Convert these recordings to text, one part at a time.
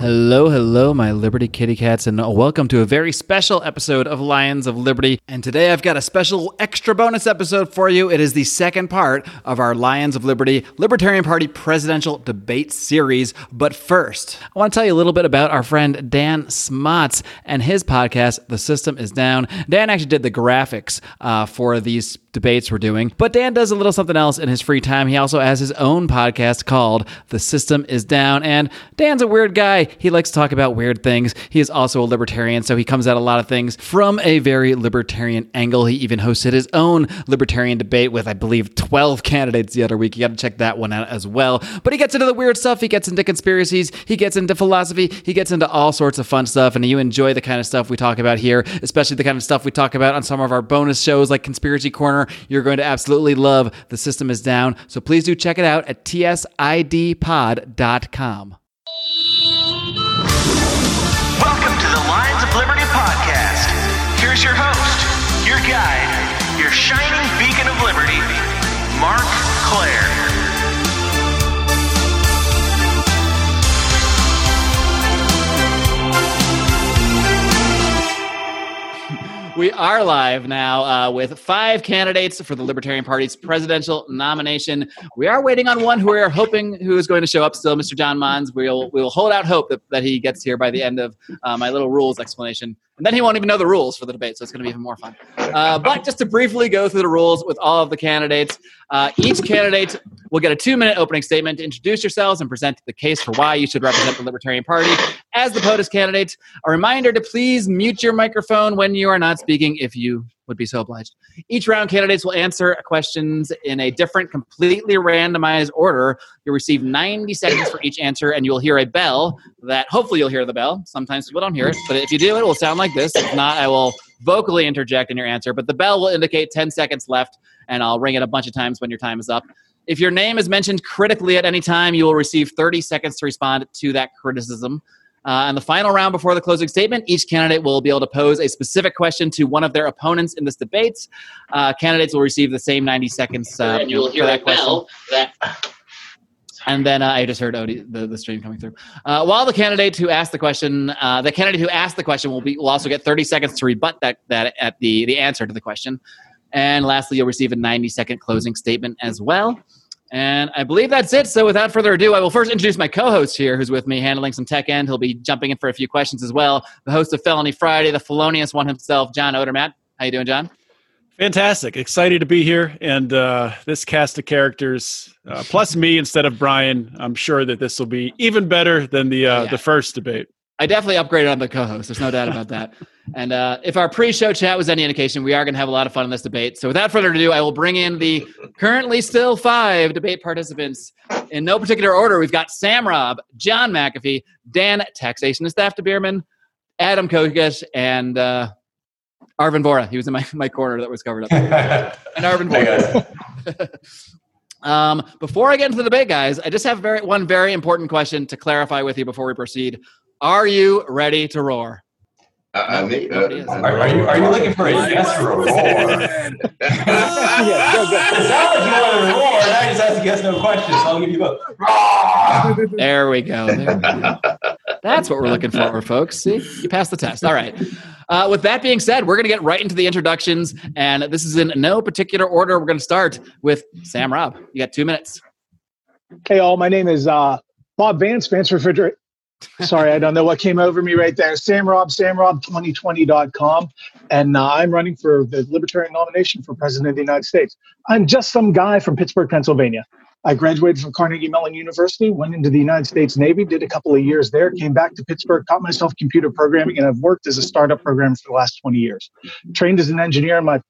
Hello, hello, my Liberty kitty cats, and welcome to a very special episode of Lions of Liberty. And today I've got a special extra bonus episode for you. It is the second part of our Lions of Liberty Libertarian Party presidential debate series. But first, I want to tell you a little bit about our friend Dan Smots and his podcast, The System is Down. Dan actually did the graphics uh, for these debates we're doing. But Dan does a little something else in his free time. He also has his own podcast called The System is Down. And Dan's a weird guy. He likes to talk about weird things. He is also a libertarian, so he comes at a lot of things from a very libertarian angle. He even hosted his own libertarian debate with, I believe, 12 candidates the other week. You got to check that one out as well. But he gets into the weird stuff. He gets into conspiracies. He gets into philosophy. He gets into all sorts of fun stuff. And you enjoy the kind of stuff we talk about here, especially the kind of stuff we talk about on some of our bonus shows like Conspiracy Corner. You're going to absolutely love The System is Down. So please do check it out at tsidpod.com. Welcome to the Lions of Liberty podcast. Here's your host, We are live now uh, with five candidates for the Libertarian Party's presidential nomination. We are waiting on one who we are hoping who is going to show up still, Mr. John Monds. We'll we will hold out hope that, that he gets here by the end of uh, my little rules explanation. And then he won't even know the rules for the debate, so it's going to be even more fun. Uh, but just to briefly go through the rules with all of the candidates, uh, each candidate will get a two minute opening statement to introduce yourselves and present the case for why you should represent the Libertarian Party as the POTUS candidate. A reminder to please mute your microphone when you are not speaking if you would be so obliged. Each round, candidates will answer questions in a different, completely randomized order. You'll receive 90 seconds for each answer, and you'll hear a bell that hopefully you'll hear the bell. Sometimes people don't hear it, but if you do, it will sound like this. If not, I will vocally interject in your answer, but the bell will indicate 10 seconds left, and I'll ring it a bunch of times when your time is up. If your name is mentioned critically at any time, you will receive 30 seconds to respond to that criticism. Uh, and the final round before the closing statement, each candidate will be able to pose a specific question to one of their opponents in this debate. Uh, candidates will receive the same 90 seconds. Uh, and you'll hear that bell that And then uh, I just heard Odie, the, the stream coming through. Uh, while the candidate who asked the question, uh, the candidate who asked the question will be will also get 30 seconds to rebut that that at the the answer to the question. And lastly, you'll receive a 90 second closing statement as well. And I believe that's it. So without further ado, I will first introduce my co-host here, who's with me handling some tech end. He'll be jumping in for a few questions as well. The host of Felony Friday, the felonious one himself, John Odermatt. How you doing, John? Fantastic. Excited to be here. And uh, this cast of characters, uh, plus me instead of Brian, I'm sure that this will be even better than the, uh, Yeah. the first debate. I definitely upgraded on the co-host. There's no doubt about that. And uh, if our pre-show chat was any indication, we are going to have a lot of fun in this debate. So without further ado, I will bring in the currently still five debate participants in no particular order. We've got Sam Robb, John McAfee, Dan Taxationist After Behrman, Adam Kokesh, and uh, Arvin Vohra. He was in my, my corner that was covered up. and Arvin Vohra. Um, before I get into the debate, guys, I just have very one very important question to clarify with you before we proceed. Are you ready to roar? Uh, I mean, uh, Are, are you are you looking for a yes or a roar? Yeah, go, go. It sounds like you a roar, and I just asked yes no questions, so I'll give you both. Roar! There we go. There we go. That's what we're looking for, folks. See, you passed the test. All right. Uh, with that being said, we're going to get right into the introductions, and this is in no particular order. We're going to start with Sam Robb. You got two minutes. Hey, all. My name is uh, Bob Vance, Vance Refrigerator. Sorry, I don't know what came over me right there. Sam Robb, samrob2020.com. And uh, I'm running for the Libertarian nomination for President of the United States. I'm just some guy from Pittsburgh, Pennsylvania. I graduated from Carnegie Mellon University, went into the United States Navy, did a couple of years there, came back to Pittsburgh, taught myself computer programming, and I've worked as a startup programmer for the last 20 years. Trained as an engineer, my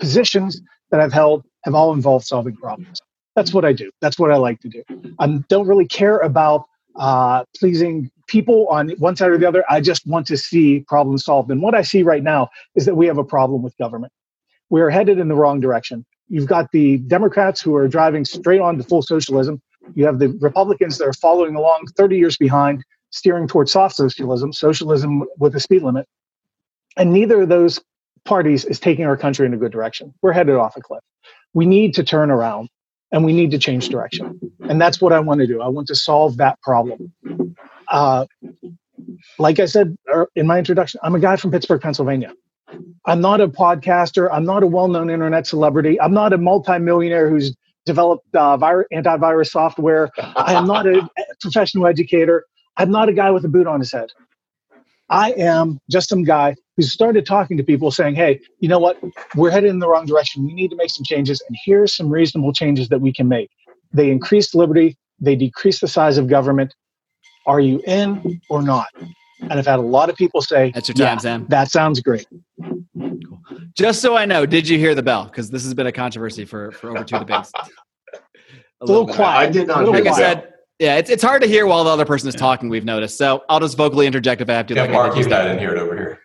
positions that I've held have all involved solving problems. That's what I do. That's what I like to do. I don't really care about uh, pleasing people on one side or the other. I just want to see problems solved. And what I see right now is that we have a problem with government. We are headed in the wrong direction. You've got the Democrats who are driving straight on to full socialism. You have the Republicans that are following along 30 years behind, steering towards soft socialism, socialism with a speed limit. And neither of those parties is taking our country in a good direction. We're headed off a cliff. We need to turn around and we need to change direction. And that's what I want to do. I want to solve that problem. Uh, like I said er, in my introduction, I'm a guy from Pittsburgh, Pennsylvania. I'm not a podcaster. I'm not a well-known internet celebrity. I'm not a multimillionaire who's developed uh, vir- antivirus software. I am not a professional educator. I'm not a guy with a boot on his head. I am just some guy who started talking to people saying, hey, you know what? We're headed in the wrong direction. We need to make some changes. And here's some reasonable changes that we can make. They increase liberty, they decrease the size of government. Are you in or not? And I've had a lot of people say, That's your time, yeah, Sam. that sounds great. Just so I know, did you hear the bell? Because this has been a controversy for, for over two debates. A A little bit. quiet. I did not A little hear Like I the quiet. bell. said, yeah, it's, it's hard to hear while the other person is talking, we've noticed. So I'll just vocally interject if I have to. Yeah, like I Mark, did you just got in here over here.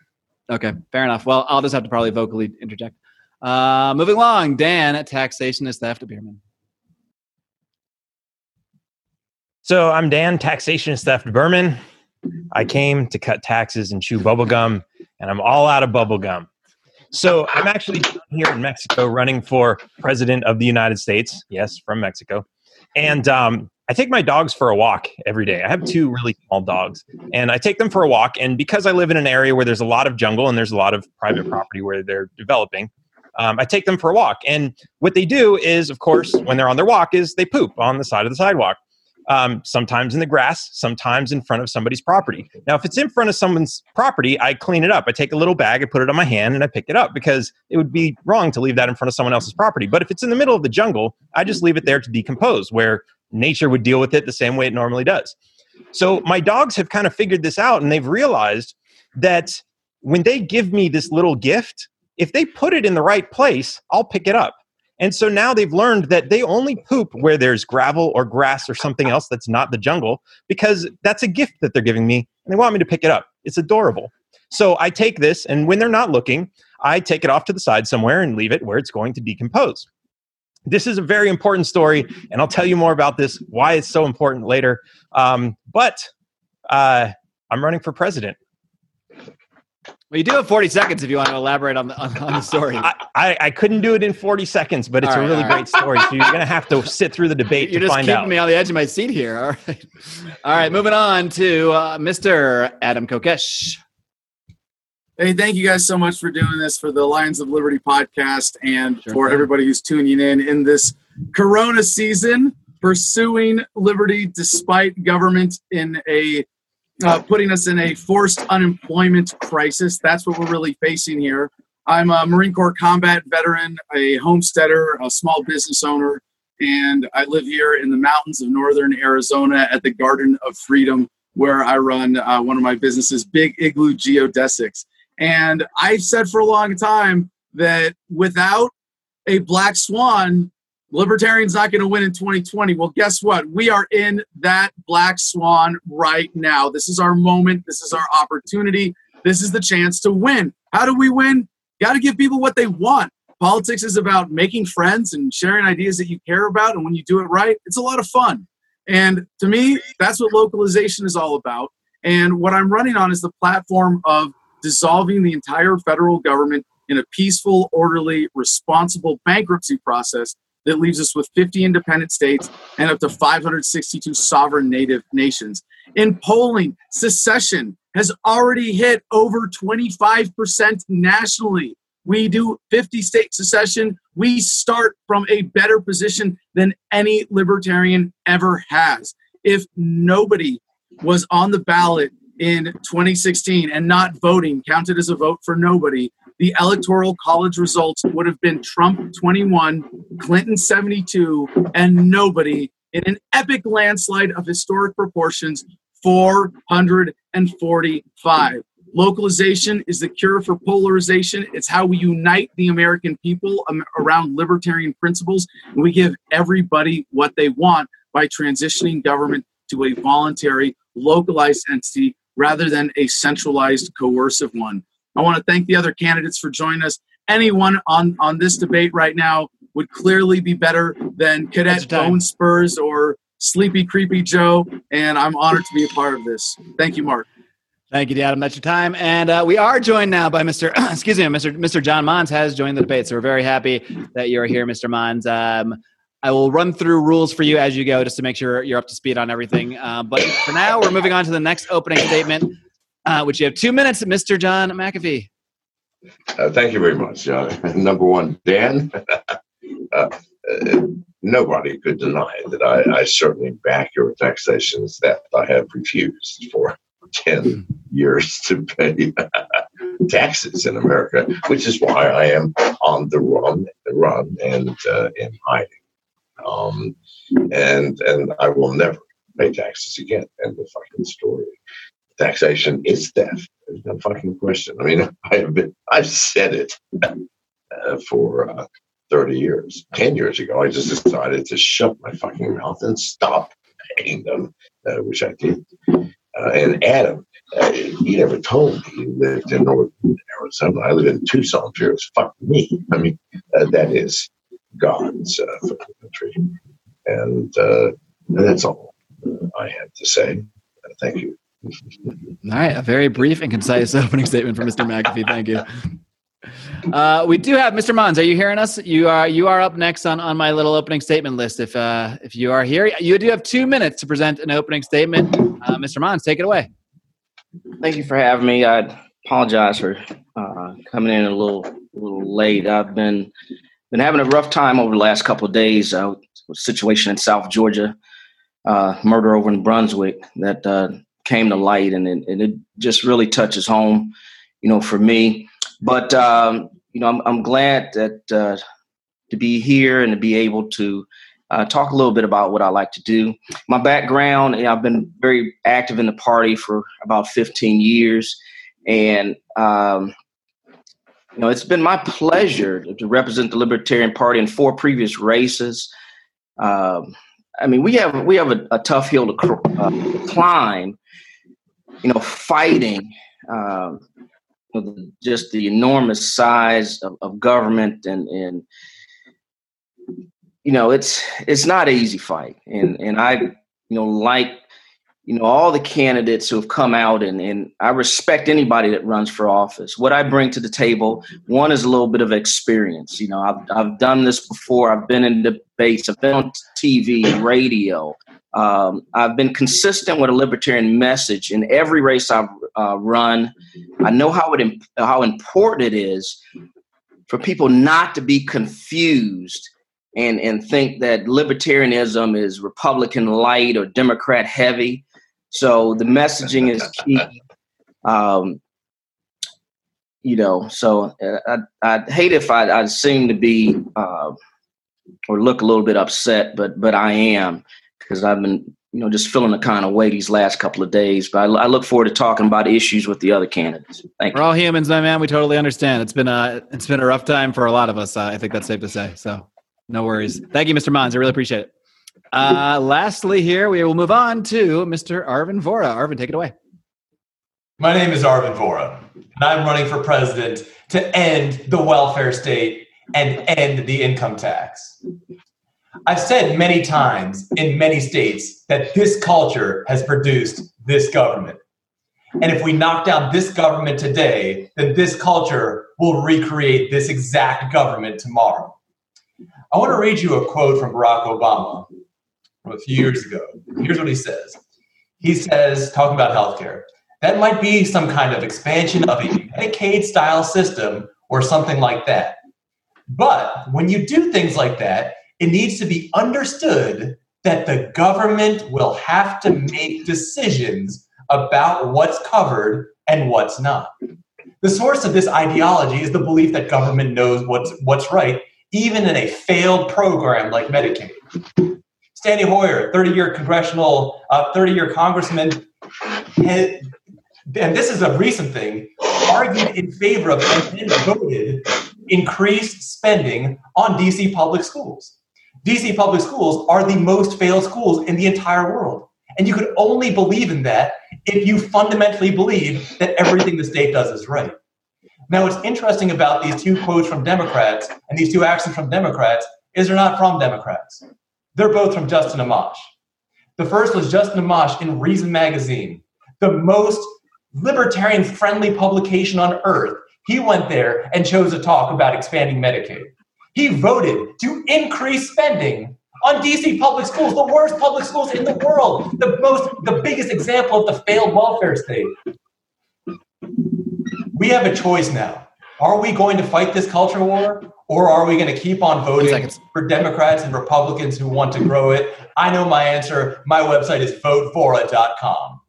Okay, fair enough. Well, I'll just have to probably vocally interject. Uh, moving along, Dan Taxation is Theft Behrman. So I'm Dan, taxationist theft Behrman. I came to cut taxes and chew bubblegum, and I'm all out of bubblegum. So I'm actually here in Mexico running for president of the United States. Yes, from Mexico. And um, I take my dogs for a walk every day. I have two really small dogs, and I take them for a walk. And because I live in an area where there's a lot of jungle and there's a lot of private property where they're developing, um, I take them for a walk. And what they do is, of course, when they're on their walk, is they poop on the side of the sidewalk um, sometimes in the grass, sometimes in front of somebody's property. Now, if it's in front of someone's property, I clean it up. I take a little bag, I put it on my hand, and I pick it up because it would be wrong to leave that in front of someone else's property. But if it's in the middle of the jungle, I just leave it there to decompose, where nature would deal with it the same way it normally does. So my dogs have kind of figured this out, and they've realized that when they give me this little gift, if they put it in the right place, I'll pick it up. And so now they've learned that they only poop where there's gravel or grass or something else that's not the jungle because that's a gift that they're giving me and they want me to pick it up. It's adorable. So I take this and when they're not looking, I take it off to the side somewhere and leave it where it's going to decompose. This is a very important story, and I'll tell you more about this, why it's so important later. Um, but uh, I'm running for president. Well, you do have 40 seconds if you want to elaborate on the, on, on the story. I, I, I couldn't do it in 40 seconds, but it's All a really all right. great story. So you're going to have to sit through the debate You're to just find keeping out. me on the edge of my seat here. All right. All right, moving on to uh, Mr. Adam Kokesh. Hey, thank you guys so much for doing this for the Lions of Liberty podcast and Sure for thing. everybody who's tuning in in this Corona season, pursuing liberty despite government in a uh, putting us in a forced unemployment crisis. That's what we're really facing here. I'm a Marine Corps combat veteran, a homesteader, a small business owner, and I live here in the mountains of northern Arizona at the Garden of Freedom, where I run uh, one of my businesses, Big Igloo Geodesics. And I've said for a long time that without a black swan, libertarians not going to win in 2020. Well, guess what? We are in that black swan right now. This is our moment. This is our opportunity. This is the chance to win. How do we win? Got to give people what they want. Politics is about making friends and sharing ideas that you care about. And when you do it right, it's a lot of fun. And to me, that's what localization is all about. And what I'm running on is the platform of dissolving the entire federal government in a peaceful, orderly, responsible bankruptcy process that leaves us with 50 independent states and up to 562 sovereign native nations. In polling, secession has already hit over 25% nationally. We do 50 state secession. We start from a better position than any libertarian ever has. If nobody was on the ballot in 2016 and not voting counted as a vote for nobody, the electoral college results would have been Trump 21, Clinton 72, and nobody in an epic landslide of historic proportions 445. Localization is the cure for polarization. It's how we unite the American people around libertarian principles. And we give everybody what they want by transitioning government to a voluntary, localized entity rather than a centralized, coercive one. I want to thank the other candidates for joining us. Anyone on, on this debate right now would clearly be better than Cadet. Bone Spurs or Sleepy Creepy Joe, and I'm honored to be a part of this. Thank you, Marc. Thank you, Adam. That's your time. And uh, we are joined now by Mr. excuse me, Mr. Mr. John Monds has joined the debate. So we're very happy that you're here, Mr. Monds. Um, I will run through rules for you as you go just to make sure you're up to speed on everything. Uh, but for now, we're moving on to the next opening statement. uh, which you have two minutes, Mr. John McAfee. Uh, thank you very much. Uh, number one, Dan. uh, uh, nobody could deny that I, I certainly back your taxations that I have refused for 10 years to pay taxes in America, which is why I am on the run, run and in hiding. Um, and and I will never pay taxes again. End of fucking story. Taxation is theft. There's no fucking question. I mean, I have been, I've said it uh, for uh, 30 years. 10 years ago, I just decided to shut my fucking mouth and stop paying them, uh, which I did. Uh, and Adam, uh, he never told me he lived in North Arizona. I live in Tucson, Fears. Fuck me. I mean, uh, that is God's uh, fucking country. And uh, that's all uh, I have to say. Uh, thank you. All right, a very brief and concise opening statement from Mr. McAfee. Thank you. Uh, we do have Mr. Monds. Are you hearing us? You are. You are up next on, on my little opening statement list. If uh, if you are here, you do have two minutes to present an opening statement. Uh, Mr. Monds, take it away. Thank you for having me. I apologize for uh, coming in a little a little late. I've been been having a rough time over the last couple of days. Uh, situation in South Georgia, uh, murder over in Brunswick that uh, came to light, and it, and it just really touches home, you know, for me. But um, you know, I'm, I'm glad that uh, to be here and to be able to uh, talk a little bit about what I like to do. My background, you know, I've been very active in the party for about 15 years, and um, you know, it's been my pleasure to represent the Libertarian Party in four previous races. Um, I mean, we have we have a, a tough hill to cr- uh, climb. You know, fighting. Um, just the enormous size of, of government and and you know it's it's not an easy fight and and i you know like you know all the candidates who have come out and and i respect anybody that runs for office. What i bring to the table one is a little bit of experience. You know i've, I've done this before. I've been in debates. I've been on tv radio. Um, I've been consistent with a libertarian message in every race I've uh, run. I know how it how important it is for people not to be confused and and think that libertarianism is Republican light or Democrat heavy. So the messaging is key. Um, you know, so uh, I, I hate if I, I seem to be uh, or look a little bit upset, but but I am because I've been, you know, just feeling the kind of way these last couple of days. But I, I look forward to talking about issues with the other candidates. Thank We're you. all humans, my man. We totally understand. It's been a it's been a rough time for a lot of us. Uh, I think that's safe to say. So no worries. Thank you, Mr. Monds. I really appreciate it. Uh, lastly, here we will move on to Mr. Arvin Vohra. Arvin, take it away. My name is Arvin Vohra, and I'm running for president to end the welfare state and end the income tax. I've said many times in many states that this culture has produced this government. And if we knock down this government today, then this culture will recreate this exact government tomorrow. I want to read you a quote from Barack Obama from a few years ago. Here's what he says He says, talking about healthcare, that might be some kind of expansion of a Medicaid style system or something like that. But when you do things like that, it needs to be understood that the government will have to make decisions about what's covered and what's not. The source of this ideology is the belief that government knows what's what's right, even in a failed program like Medicaid. Steny Hoyer, 30-year congressional, uh, 30-year congressman, and this is a recent thing, argued in favor of and voted increased spending on DC public schools. DC public schools are the most failed schools in the entire world. And you could only believe in that if you fundamentally believe that everything the state does is right. Now, what's interesting about these two quotes from Democrats and these two actions from Democrats is they're not from Democrats. They're both from Justin Amash. The first was Justin Amash in Reason Magazine, the most libertarian friendly publication on earth. He went there and chose to talk about expanding Medicaid. He voted to increase spending on DC public schools, the worst public schools in the world, the most, the biggest example of the failed welfare state. We have a choice now. Are we going to fight this culture war or are we going to keep on voting for Democrats and Republicans who want to grow it? I know my answer. My website is votevohra.com.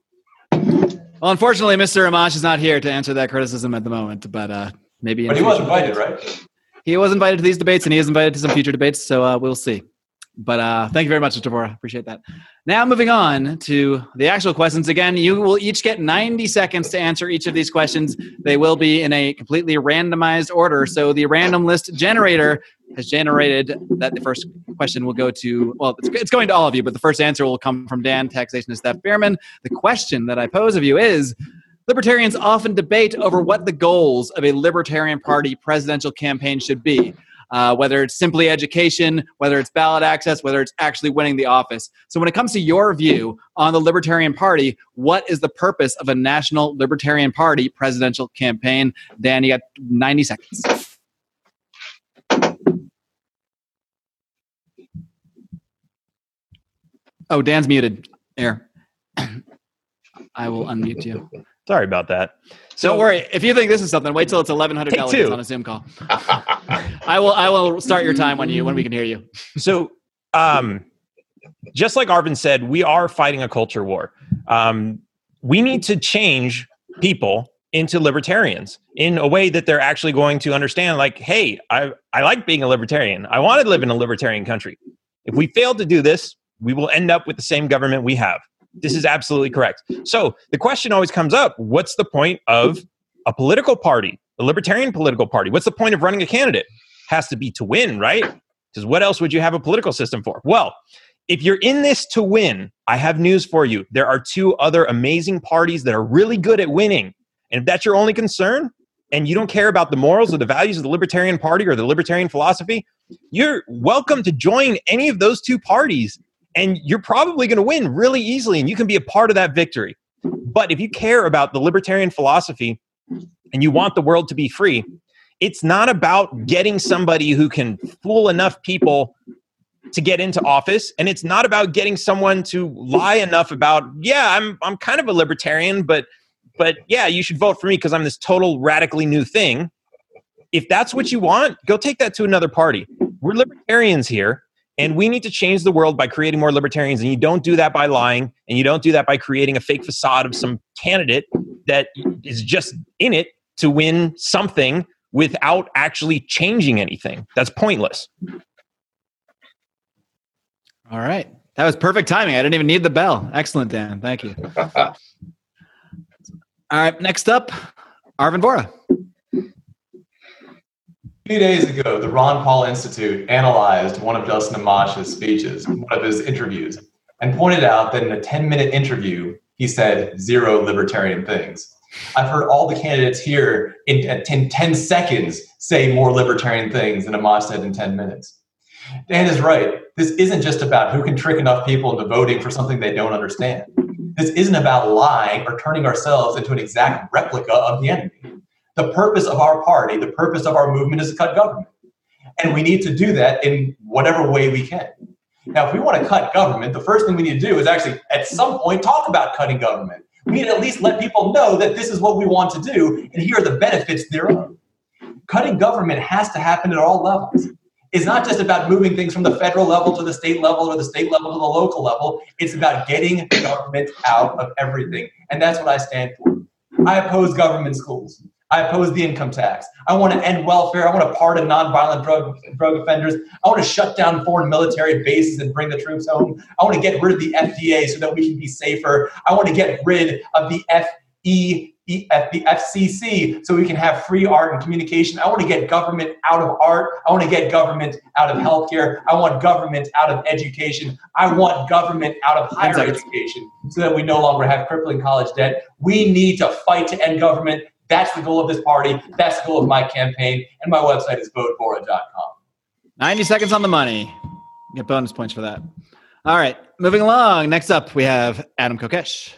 Well, unfortunately, Mr. Amash is not here to answer that criticism at the moment, but uh, maybe. in But he was invited, right? He was invited to these debates, and he is invited to some future debates. So uh, we'll see. But uh, thank you very much, Mr. Vohra. Appreciate that. Now, moving on to the actual questions. Again, you will each get 90 seconds to answer each of these questions. They will be in a completely randomized order. So the random list generator has generated that the first question will go to, well, it's, it's going to all of you, but the first answer will come from Dan, taxation, and Steph Behrman. The question that I pose of you is Libertarians often debate over what the goals of a Libertarian Party presidential campaign should be. Uh, whether it's simply education, whether it's ballot access, whether it's actually winning the office. So, when it comes to your view on the Libertarian Party, what is the purpose of a national Libertarian Party presidential campaign? Dan, you got 90 seconds. Oh, Dan's muted. Here. I will unmute you. Sorry about that. Don't worry. If you think this is something, wait till it's eleven hundred delegates on a Zoom call. I will. I will start your time when you when we can hear you. So, um, just like Arvin said, we are fighting a culture war. Um, we need to change people into libertarians in a way that they're actually going to understand like hey i i like being a libertarian i want to live in a libertarian country if we fail to do this we will end up with the same government we have this is absolutely correct so the question always comes up what's the point of a political party a libertarian political party what's the point of running a candidate has to be to win right because what else would you have a political system for well if you're in this to win, I have news for you. There are two other amazing parties that are really good at winning. And if that's your only concern, and you don't care about the morals or the values of the Libertarian Party or the Libertarian philosophy, you're welcome to join any of those two parties. And you're probably going to win really easily, and you can be a part of that victory. But if you care about the Libertarian philosophy and you want the world to be free, it's not about getting somebody who can fool enough people to get into office and it's not about getting someone to lie enough about yeah i'm i'm kind of a libertarian but but yeah you should vote for me because i'm this total radically new thing. If that's what you want go take that to another party. We're libertarians here and we need to change the world by creating more libertarians and you don't do that by lying and you don't do that by creating a fake facade of some candidate that is just in it to win something without actually changing anything that's pointless All right. That was perfect timing. I didn't even need the bell. Excellent, Dan. Thank you. All right. Next up, Arvin Vohra. Few days ago, the Ron Paul Institute analyzed one of Justin Amash's speeches, one of his interviews, and pointed out that in a 10 minute interview, he said zero libertarian things. I've heard all the candidates here in, in 10 seconds say more libertarian things than Amash said in 10 minutes. Dan is right. This isn't just about who can trick enough people into voting for something they don't understand. This isn't about lying or turning ourselves into an exact replica of the enemy. The purpose of our party, the purpose of our movement is to cut government. And we need to do that in whatever way we can. Now, if we want to cut government, the first thing we need to do is actually, at some point, talk about cutting government. We need to at least let people know that this is what we want to do, and here are the benefits thereof. Cutting government has to happen at all levels. It's not just about moving things from the federal level to the state level or the state level to the local level. It's about getting government out of everything. And that's what I stand for. I oppose government schools. I oppose the income tax. I want to end welfare. I want to pardon nonviolent drug, drug offenders. I want to shut down foreign military bases and bring the troops home. I want to get rid of the FDA so that we can be safer. I want to get rid of the FE, E- F- the FCC so we can have free art and communication. I want to get government out of art. I want to get government out of healthcare. I want government out of education. I want government out of higher education so that we no longer have crippling college debt. We need to fight to end government. That's the goal of this party. That's the goal of my campaign. And my website is votevohra.com. 90 seconds on the money. Get bonus points for that. All right. Moving along. Next up, we have Adam Kokesh.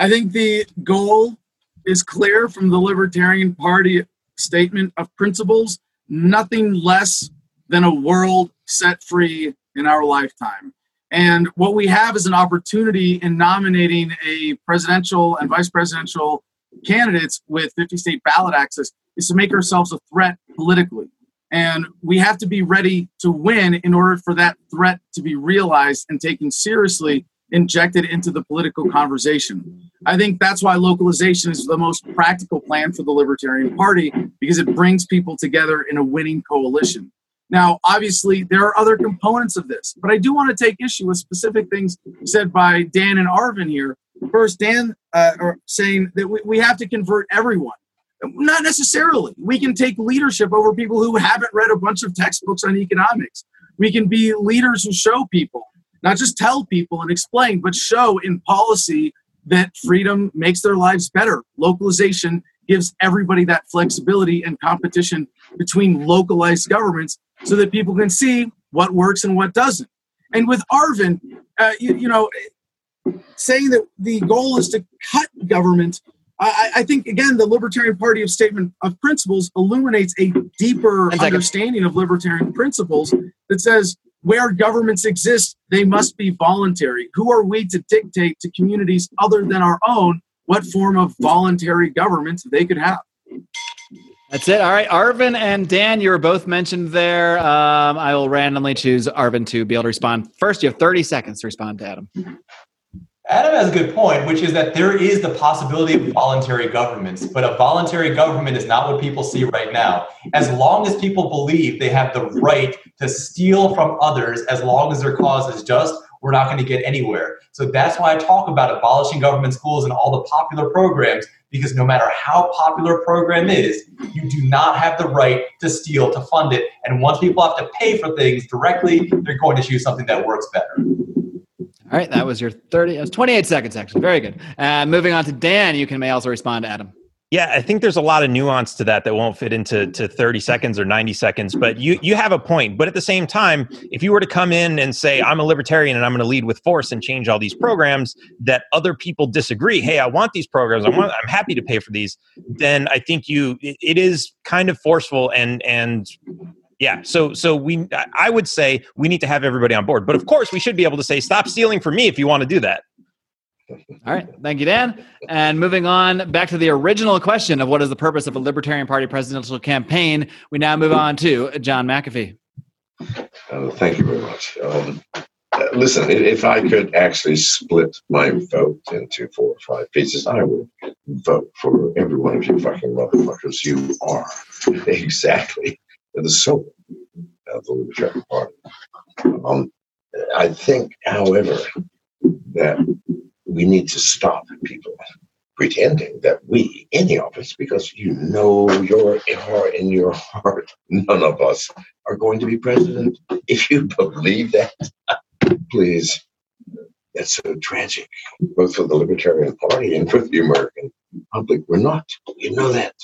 I think the goal is clear from the Libertarian Party statement of principles nothing less than a world set free in our lifetime. And what we have is an opportunity in nominating a presidential and vice presidential candidates with 50 state ballot access is to make ourselves a threat politically. And we have to be ready to win in order for that threat to be realized and taken seriously, injected into the political conversation. I think that's why localization is the most practical plan for the Libertarian Party because it brings people together in a winning coalition. Now, obviously, there are other components of this, but I do want to take issue with specific things said by Dan and Arvin here. First, Dan uh, saying that we, we have to convert everyone. Not necessarily. We can take leadership over people who haven't read a bunch of textbooks on economics. We can be leaders who show people, not just tell people and explain, but show in policy that freedom makes their lives better. Localization gives everybody that flexibility and competition between localized governments so that people can see what works and what doesn't. And with Arvin, uh, you, you know, saying that the goal is to cut government I, I, think again the Libertarian Party of Statement of Principles illuminates a deeper understanding of libertarian principles that says where governments exist, they must be voluntary. Who are we to dictate to communities other than our own what form of voluntary government they could have? That's it. All right, Arvin and Dan, you were both mentioned there. Um, I will randomly choose Arvin to be able to respond. First, you have 30 seconds to respond to Adam. Adam has a good point, which is that there is the possibility of voluntary governments, but a voluntary government is not what people see right now. As long as people believe they have the right to steal from others, as long as their cause is just, we're not going to get anywhere. So that's why I talk about abolishing government schools and all the popular programs, because no matter how popular a program is, you do not have the right to steal to fund it. And once people have to pay for things directly, they're going to choose something that works better. All right, that was your 30, it was 28 seconds actually. Very good. Uh, moving on to Dan, you can may also respond to Adam. Yeah, I think there's a lot of nuance to that that won't fit into mm. to 30 seconds or 90 seconds, but you you have a point. But at the same time, if you were to come in and say I'm a libertarian and I'm going to lead with force and change all these programs that other people disagree, hey, I want these programs. I want I'm happy to pay for these, then I think you it, it is kind of forceful and and yeah so so we i would say we need to have everybody on board but of course we should be able to say stop stealing from me if you want to do that all right. Thank you dan. And moving on back to the original question of what is the purpose of a libertarian party presidential campaign we now move on to john mcafee. Uh, thank you very much. Um, listen if i could actually split my vote into four or five pieces i would vote for every one of you fucking motherfuckers you are. Exactly. The soul of the Libertarian Party. Um, I think, however, that we need to stop people pretending that we, any of us, because you know your heart in your heart, none of us are going to be president. If you believe that, please, that's so tragic, both for the Libertarian Party and for the American public. We're not. You know that.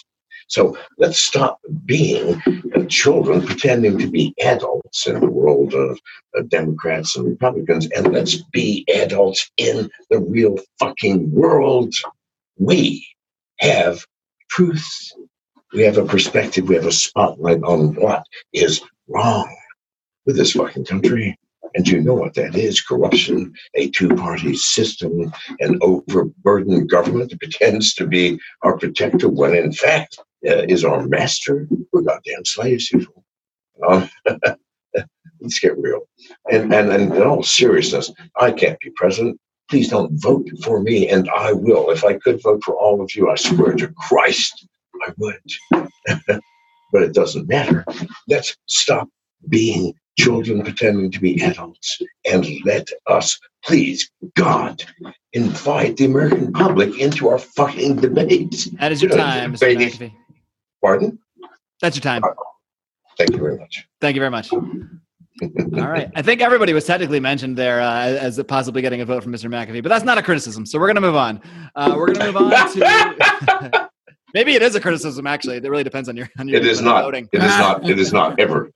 So let's stop being uh, children pretending to be adults in the world of, of Democrats and Republicans, and let's be adults in the real fucking world. We have truth. We have a perspective. We have a spotlight on what is wrong with this fucking country. And you know what that is corruption, a two party system, an overburdened government that pretends to be our protector when in fact uh, is our master. We're goddamn slaves, people. Um, let's get real. And, and, and in all seriousness, I can't be president. Please don't vote for me, and I will. If I could vote for all of you, I swear to Christ, I would. but it doesn't matter. Let's stop being children pretending to be adults and let us, please, God, invite the American public into our fucking debates. That is your time, Mr. Pardon? That's your time. Thank you very much. Thank you very much. All right. I think everybody was technically mentioned there uh, as possibly getting a vote from Mr. McAfee, but that's not a criticism. So we're going to move on. Uh, we're going to move on to. Maybe it is a criticism. Actually, it really depends on your. On your it is not. Voting. It is not. It is not ever.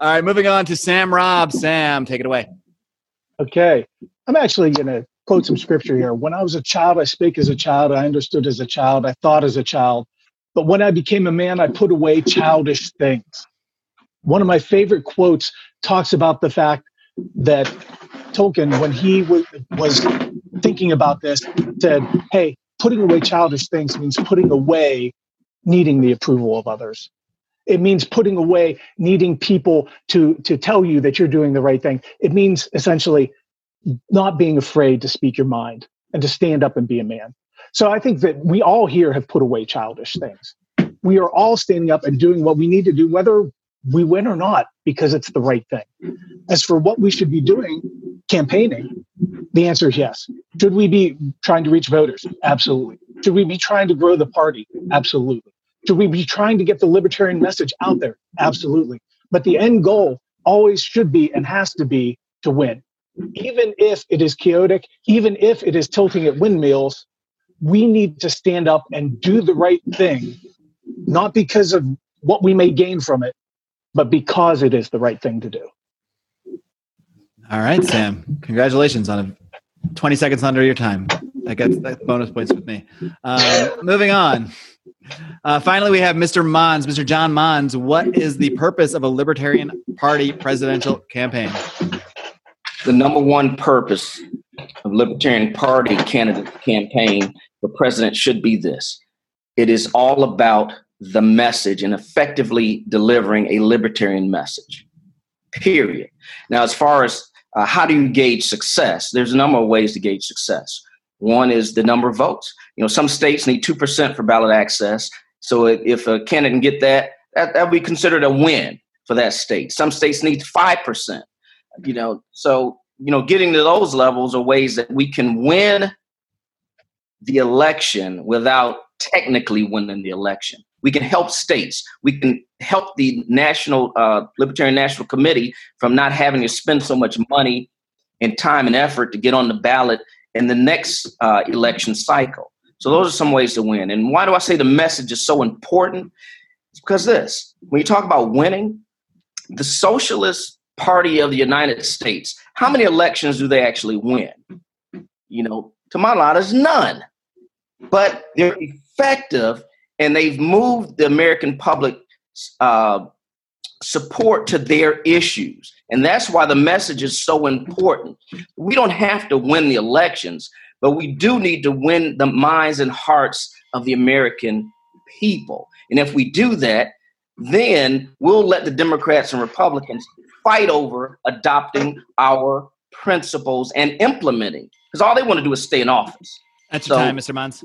All right. Moving on to Sam Robb. Sam, take it away. Okay. I'm actually going to quote some scripture here. When I was a child, I spake as a child. I understood as a child. I thought as a child. But when I became a man, I put away childish things. One of my favorite quotes talks about the fact that Tolkien, when he w- was thinking about this, said, Hey, putting away childish things means putting away needing the approval of others. It means putting away needing people to, to tell you that you're doing the right thing. It means essentially not being afraid to speak your mind and to stand up and be a man. So I think that we all here have put away childish things. We are all standing up and doing what we need to do, whether we win or not, because it's the right thing. As for what we should be doing, campaigning, the answer is yes. Should we be trying to reach voters? Absolutely. Should we be trying to grow the party? Absolutely. Should we be trying to get the libertarian message out there? Absolutely. But the end goal always should be and has to be to win. Even if it is chaotic, even if it is tilting at windmills, we need to stand up and do the right thing, not because of what we may gain from it, but because it is the right thing to do. All right, Sam. Congratulations on 20 seconds under your time. That gets that bonus points with me. Um, moving on. Uh, finally, we have Mr. Monds, Mr. John Monds. What is the purpose of a Libertarian Party presidential campaign? The number one purpose of Libertarian Party candidate campaign for president should be this it is all about the message and effectively delivering a libertarian message. Period. Now, as far as uh, how do you gauge success? There's a number of ways to gauge success. One is the number of votes. You know, some states need 2% for ballot access. So if a candidate can get that, that, that would be considered a win for that state. Some states need 5%. You know, so, you know, getting to those levels are ways that we can win the election without technically winning the election. We can help states. We can help the National uh, Libertarian National Committee from not having to spend so much money and time and effort to get on the ballot in the next uh, election cycle. So those are some ways to win. And why do I say the message is so important? It's because this, when you talk about winning, the Socialist Party of the United States, how many elections do they actually win? You know, to my knowledge, none. But they're effective and they've moved the American public uh, support to their issues. And that's why the message is so important. We don't have to win the elections, but we do need to win the minds and hearts of the American people. And if we do that, then we'll let the Democrats and Republicans fight over adopting our principles and implementing, because all they want to do is stay in office. That's your time, Mr. Monds.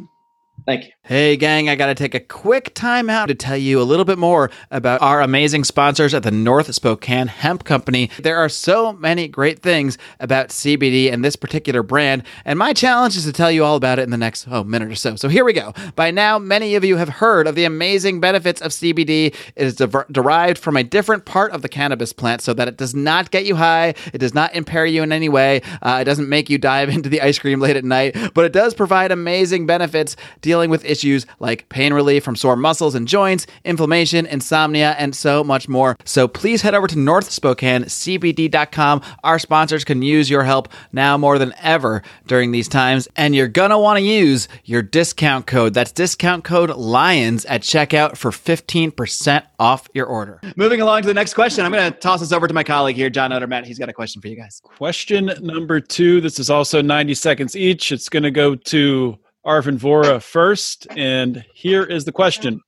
Thank you. Hey, gang, I got to take a quick time out to tell you a little bit more about our amazing sponsors at the North Spokane Hemp Company. There are so many great things about CBD and this particular brand, and my challenge is to tell you all about it in the next oh, minute or so. So here we go. By now, many of you have heard of the amazing benefits of CBD. It is de- derived from a different part of the cannabis plant so that it does not get you high, it does not impair you in any way, uh, it doesn't make you dive into the ice cream late at night, but it does provide amazing benefits dealing with issues like pain relief from sore muscles and joints, inflammation, insomnia, and so much more. So please head over to northspokanecbd.com. Our sponsors can use your help now more than ever during these times, and you're gonna want to use your discount code. That's discount code LIONS at checkout for 15% off your order. Moving along to the next question, I'm gonna toss this over to my colleague here, John Odermatt. He's got a question for you guys. Question number two. This is also 90 seconds each. It's gonna go to Arvin Vohra first, and here is the question.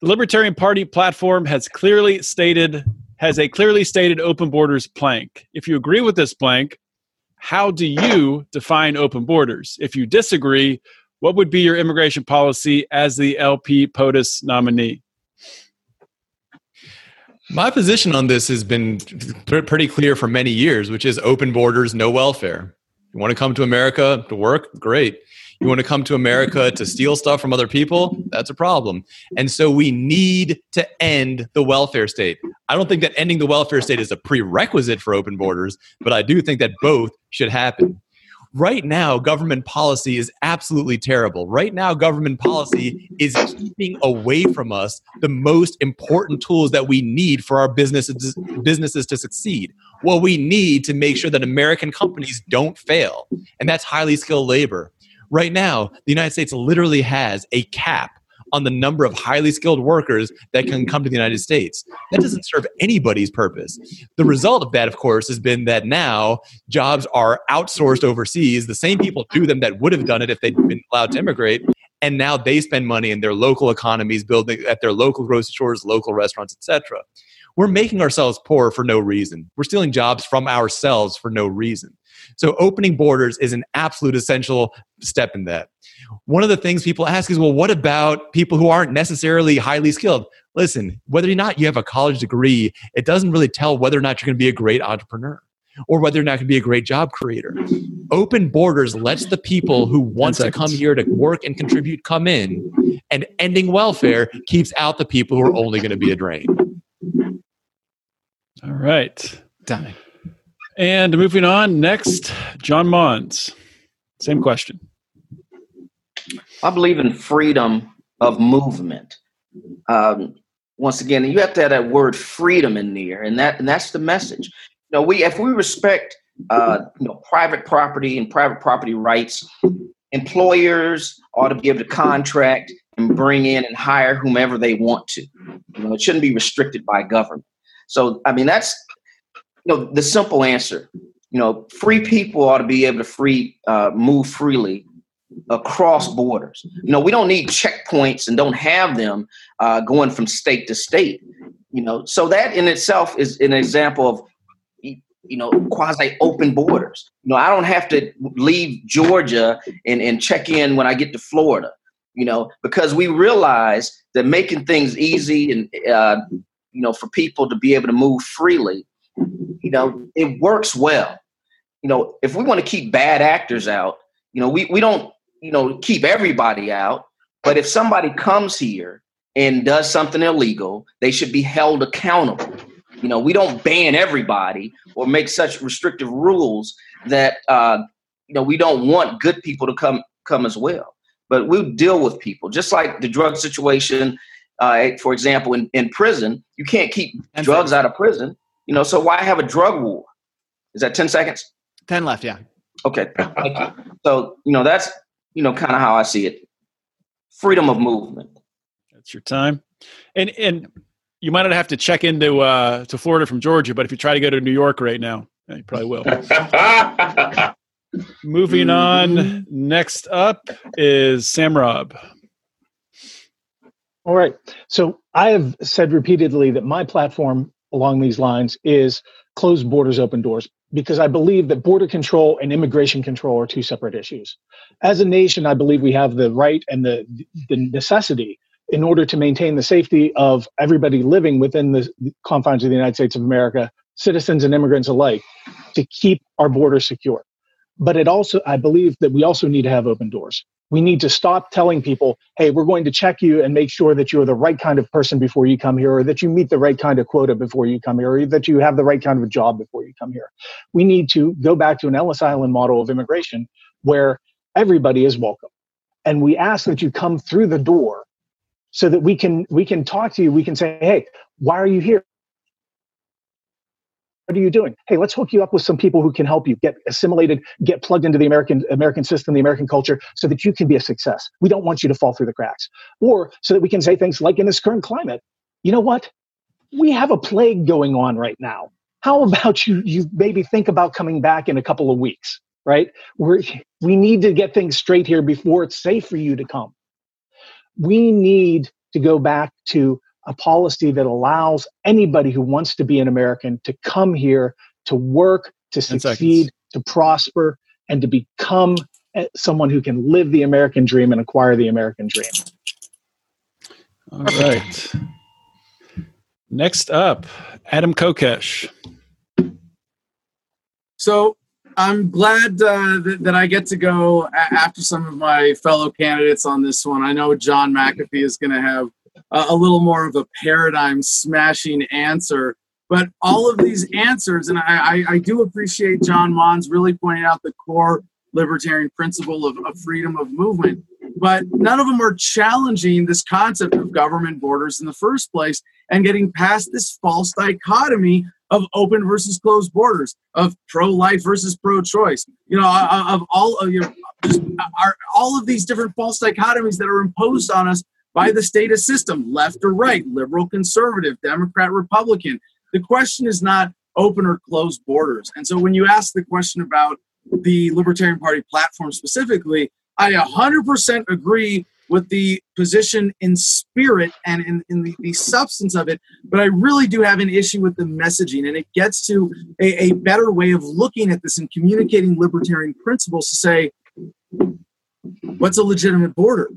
The Libertarian Party platform has clearly stated has a clearly stated open borders plank. If you agree with this plank, how do you define open borders? If you disagree, what would be your immigration policy as the LP POTUS nominee? My position on this has been pretty clear for many years, which is open borders, no welfare. You want to come to America to work? Great. You want to come to America to steal stuff from other people? That's a problem. And so we need to end the welfare state. I don't think that ending the welfare state is a prerequisite for open borders, but I do think that both should happen. Right now, government policy is absolutely terrible. Right now, government policy is keeping away from us the most important tools that we need for our businesses, businesses to succeed. what we need to make sure that American companies don't fail, and that's highly skilled labor. Right now, the United States literally has a cap on the number of highly skilled workers that can come to the United States. That doesn't serve anybody's purpose. The result of that, of course, has been that now jobs are outsourced overseas. The same people do them that would have done it if they'd been allowed to immigrate. and now they spend money in their local economies, building at their local grocery stores, local restaurants, etc. We're making ourselves poor for no reason. We're stealing jobs from ourselves for no reason. So opening borders is an absolute essential step in that. One of the things people ask is, well, what about people who aren't necessarily highly skilled? Listen, whether or not you have a college degree, it doesn't really tell whether or not you're going to be a great entrepreneur or whether or not you can be a great job creator. Open borders lets the people who want to come here to work and contribute come in, and ending welfare keeps out the people who are only going to be a drain. All right. Done. And moving on, next, John Monds. Same question. I believe in freedom of movement. Um, once again, you have to have that word freedom in there, and that and that's the message. You know, we if we respect uh, you know private property and private property rights, employers ought to be able to contract and bring in and hire whomever they want to. You know, it shouldn't be restricted by government. So, I mean, that's you know the simple answer. You know, free people ought to be able to free uh, move freely across borders. You know, we don't need checkpoints and don't have them uh, going from state to state. You know, so that in itself is an example of you know quasi open borders. You know, I don't have to leave Georgia and, and check in when I get to Florida. You know, because we realize that making things easy and uh, you know for people to be able to move freely, you know, it works well. You know, if we want to keep bad actors out, you know, we, we don't you know, keep everybody out. But if somebody comes here and does something illegal, they should be held accountable. You know, we don't ban everybody or make such restrictive rules that uh, you know we don't want good people to come come as well. But we'll deal with people, just like the drug situation. Uh, for example, in, in prison, you can't keep drugs out of prison. You know, so why have a drug war? Is that ten seconds? Ten left, yeah. Okay. so you know that's you know, kind of how I see it. Freedom of movement. That's your time. And and you might not have to check into uh, to Florida from Georgia, but if you try to go to New York right now, you probably will. Moving on. Next up is Sam Robb. All right. So I have said repeatedly that my platform along these lines is closed borders, open doors because I believe that border control and immigration control are two separate issues. As a nation, I believe we have the right and the, the necessity in order to maintain the safety of everybody living within the confines of the United States of America, citizens and immigrants alike, to keep our borders secure. But it also, I believe that we also need to have open doors we need to stop telling people, hey, we're going to check you and make sure that you're the right kind of person before you come here, or that you meet the right kind of quota before you come here, or that you have the right kind of a job before you come here. We need to go back to an Ellis Island model of immigration where everybody is welcome. And we ask that you come through the door so that we can we can talk to you. We can say, hey, why are you here? What are you doing? Hey, let's hook you up with some people who can help you get assimilated, get plugged into the American American system, the American culture, so that you can be a success. We don't want you to fall through the cracks, or so that we can say things like in this current climate, you know what? We have a plague going on right now. How about you? You maybe think about coming back in a couple of weeks, right? We we need to get things straight here before it's safe for you to come. We need to go back to a policy that allows anybody who wants to be an American to come here to work, to succeed, to prosper, and to become eh, someone who can live the American dream and acquire the American dream. All right. Next up, Adam Kokesh. So I'm glad uh, that, that, I get to go a- after some of my fellow candidates on this one. I know John McAfee is going to have a little more of a paradigm smashing answer. But all of these answers, and I, I, I do appreciate John Monds really pointing out the core libertarian principle of, of freedom of movement, but none of them are challenging this concept of government borders in the first place and getting past this false dichotomy of open versus closed borders, of pro-life versus pro-choice. You know, of all of your, just uh, are all of these different false dichotomies that are imposed on us by the status system, left or right, liberal, conservative, Democrat, Republican. The question is not open or closed borders. And so when you ask the question about the Libertarian Party platform specifically, I 100% agree with the position in spirit and in, in the, the substance of it, but I really do have an issue with the messaging. And it gets to a, a better way of looking at this and communicating libertarian principles to say, what's a legitimate border?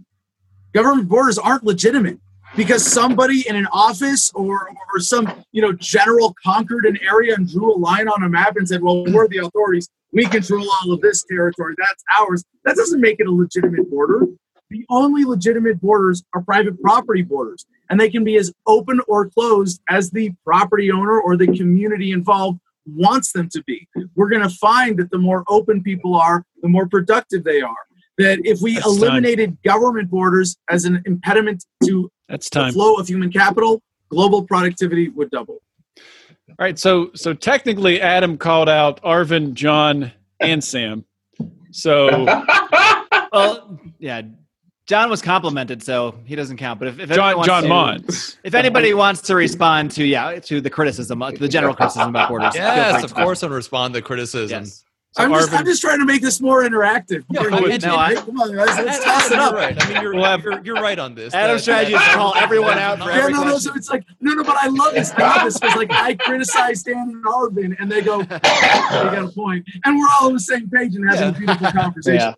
Government borders aren't legitimate because somebody in an office or, or some you know general conquered an area and drew a line on a map and said, "Well, we're the authorities. We control all of this territory. That's ours." That doesn't make it a legitimate border. The only legitimate borders are private property borders, and they can be as open or closed as the property owner or the community involved wants them to be. We're going to find that the more open people are, the more productive they are. That if we That's time. eliminated government borders as an impediment to That's the flow of human capital, global productivity would double. All right, so so technically, Adam called out Arvin, John, and Sam. So Well, yeah. John was complimented, so he doesn't count. But if, if John anyone John to- Monds. if anybody wants to respond to yeah to the criticism, uh, the general criticism about borders, Yes, of course, I'll respond to criticism. Yes. So I'm, just, Arvin- I'm just trying to make this more interactive. Yeah, I mean, no, I- Come on, guys, let's toss it up. right. I mean, you're, We'll you're, you're right on this. Adam's That- strategy is to call everyone out for Yeah, every no, no. So it's like no, no. But I love this because like I criticize Dan and Arvin, and they go, "You got a point," and we're all on the same page and having Yeah. a beautiful conversation. Yeah.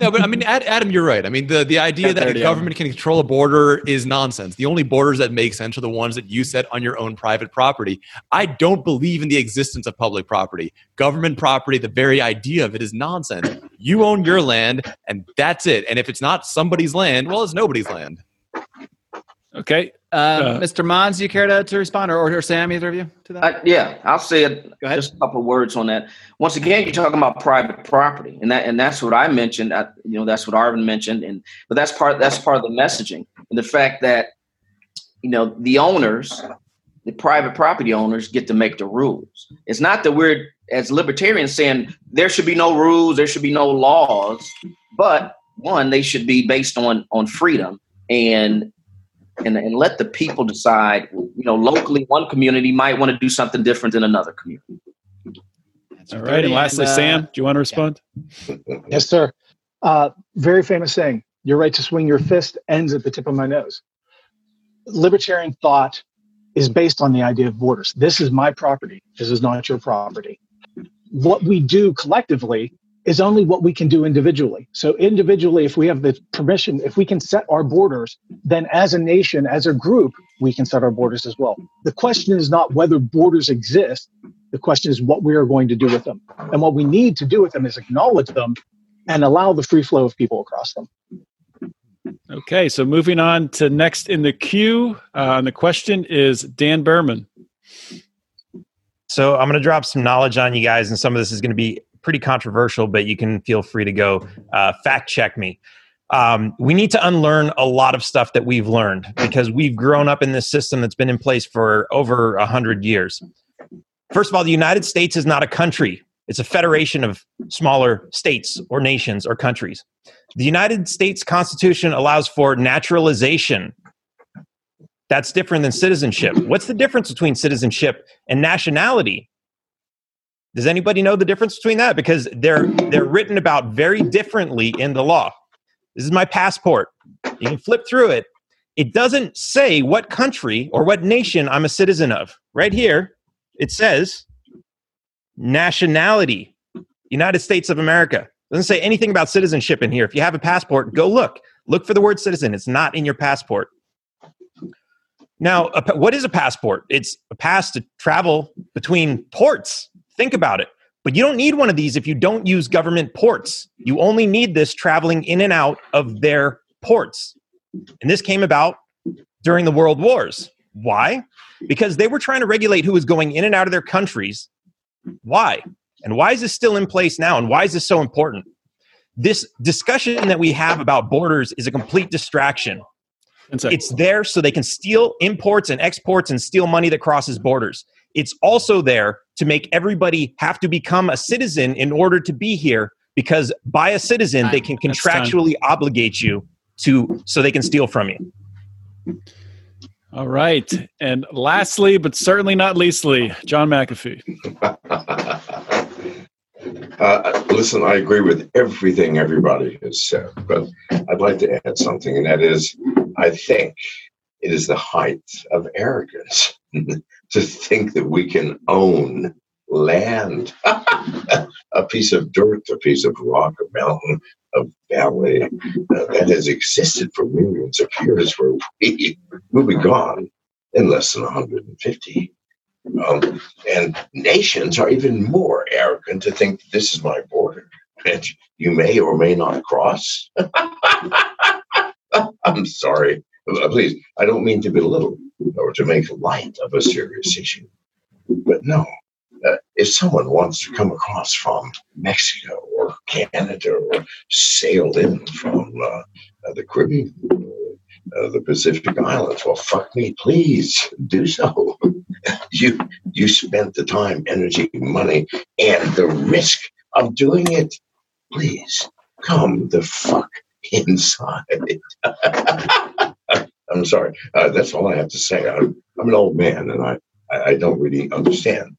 No, but I mean, Adam, you're right. I mean, the, the idea that a government can control a border is nonsense. The only borders that make sense are the ones that you set on your own private property. I don't believe in the existence of public property. Government property, the very idea of it is nonsense. You own your land, and that's it. And if it's not somebody's land, well, it's nobody's land. Okay, Um, Uh, Mr. Monds, do you care to, to respond, or, or Sam, either of you, to that? Uh, yeah, I'll say it, Go ahead. just a couple of words on that. Once again, you're talking about private property, and that and that's what I mentioned. I, you know, that's what Arvin mentioned, and but that's part that's part of the messaging and the fact that you know the owners, the private property owners, get to make the rules. It's not that we're as libertarians saying there should be no rules, there should be no laws, but one, they should be based on on freedom and and, and let the people decide. You know, locally, one community might want to do something different than another community. That's all right. And lastly, uh, Sam, do you want to respond? Yes, sir. Uh, very famous saying: "Your right to swing your fist ends at the tip of my nose." Libertarian thought is based on the idea of borders. This is my property. This is not your property. What we do collectively is only what we can do individually. So individually, if we have the permission, if we can set our borders, then as a nation, as a group, we can set our borders as well. The question is not whether borders exist. The question is what we are going to do with them. And what we need to do with them is acknowledge them and allow the free flow of people across them. Okay, so moving on to next in the queue. Uh, and the question is Dan Behrman. So I'm going to drop some knowledge on you guys, and some of this is going to be pretty controversial, but you can feel free to go uh, fact check me. Um, we need to unlearn a lot of stuff that we've learned because we've grown up in this system that's been in place for over a hundred years. First of all, the United States is not a country; it's a federation of smaller states or nations or countries. The United States Constitution allows for naturalization. That's different than citizenship. What's the difference between citizenship and nationality? Does anybody know the difference between that? Because they're they're written about very differently in the law. This is my passport. You can flip through it. It doesn't say what country or what nation I'm a citizen of. Right here, it says nationality, United States of America. It doesn't say anything about citizenship in here. If you have a passport, go look. Look for the word citizen. It's not in your passport. Now, what is a passport? It's a pass to travel between ports. Think about it. But you don't need one of these if you don't use government ports. You only need this traveling in and out of their ports. And this came about during the world wars. Why? Because they were trying to regulate who was going in and out of their countries. Why? And why is this still in place now? And why is this so important? This discussion that we have about borders is a complete distraction. It's there so they can steal imports and exports and steal money that crosses borders. It's also there to make everybody have to become a citizen in order to be here because by a citizen they can contractually obligate you to so they can steal from you. All right. And lastly, but certainly not leastly, John McAfee. Uh, listen, I agree with everything everybody has said, but I'd like to add something, and that is, I think it is the height of arrogance to think that we can own land, a piece of dirt, a piece of rock, a mountain, a valley uh, that has existed for millions of years, where we will be gone in less than 150. Um, and nations are even more arrogant to think this is my border and you may or may not cross. I'm sorry. Uh, Please, I don't mean to belittle or to make light of a serious issue. But no, uh, if someone wants to come across from Mexico or Canada or sailed in from uh, uh, the Caribbean, uh, the Pacific Islands, well, fuck me, please do so. you you spent the time, energy, money, and the risk of doing it. Please come the fuck inside. I'm sorry. Uh, that's all I have to say. I'm, I'm an old man, and I, I I don't really understand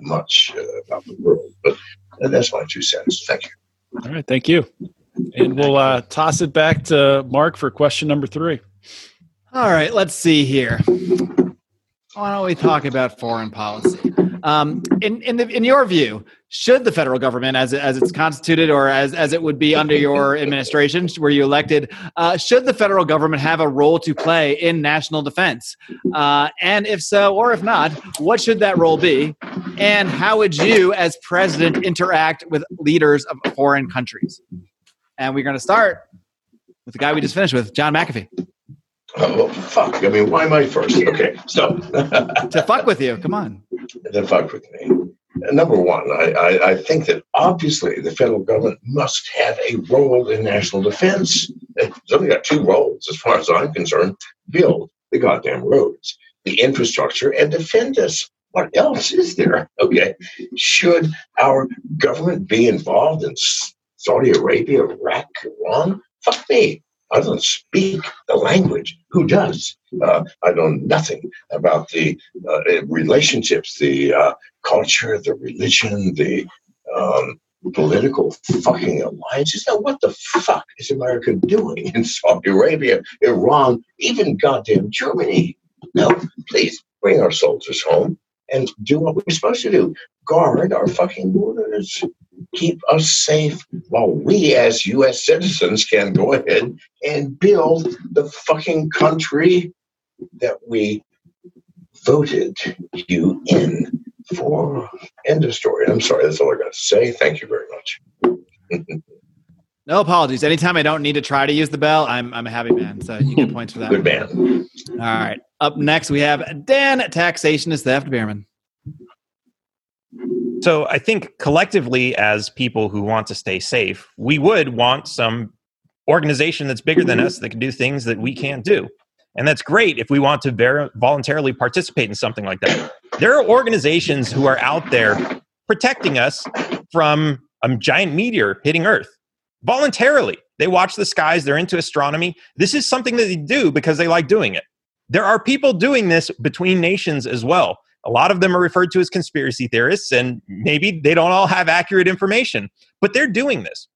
much uh, about the world, but that's my two cents. Thank you. All right, thank you. And we'll uh, toss it back to Marc for question number three. All right, let's see here. Why don't we talk about foreign policy? Um, in in, the, in your view, should the federal government, as as it's constituted, or as as it would be under your administration, were you elected, uh, should the federal government have a role to play in national defense? Uh, and if so, or if not, what should that role be? And how would you, as president, interact with leaders of foreign countries? And we're going to start with the guy we just finished with, John McAfee. Oh, fuck. I mean, why am I first? Okay, so. to fuck with you. Come on. To fuck with me. Number one, I, I, I think that obviously the federal government must have a role in national defense. It's only got two roles, as far as I'm concerned build the goddamn roads, the infrastructure, and defend us. What else is there? Okay. Should our government be involved in Saudi Arabia, Iraq, Iran? Fuck me. I don't speak the language. Who does? Uh, I know nothing about the uh, relationships, the uh, culture, the religion, the um, political fucking alliances. Now, what the fuck is America doing in Saudi Arabia, Iran, even goddamn Germany? No, please bring our soldiers home and do what we're supposed to do guard our fucking borders keep us safe while we as US citizens can go ahead and build the fucking country that we voted you in for. End of story. I'm sorry, that's all I got to say. Thank you very much. no apologies. Anytime I don't need to try to use the bell, I'm, I'm a happy man. So you get points for that. Good man. All right. Up next, we have Dan, taxation is theft Behrman. So I think collectively, as people who want to stay safe, we would want some organization that's bigger than mm-hmm. us that can do things that we can't do. And that's great if we want to ver- voluntarily participate in something like that. There are organizations who are out there protecting us from a giant meteor hitting Earth voluntarily. They watch the skies, they're into astronomy. This is something that they do because they like doing it. There are people doing this between nations as well. A lot of them are referred to as conspiracy theorists, and maybe they don't all have accurate information, but they're doing this.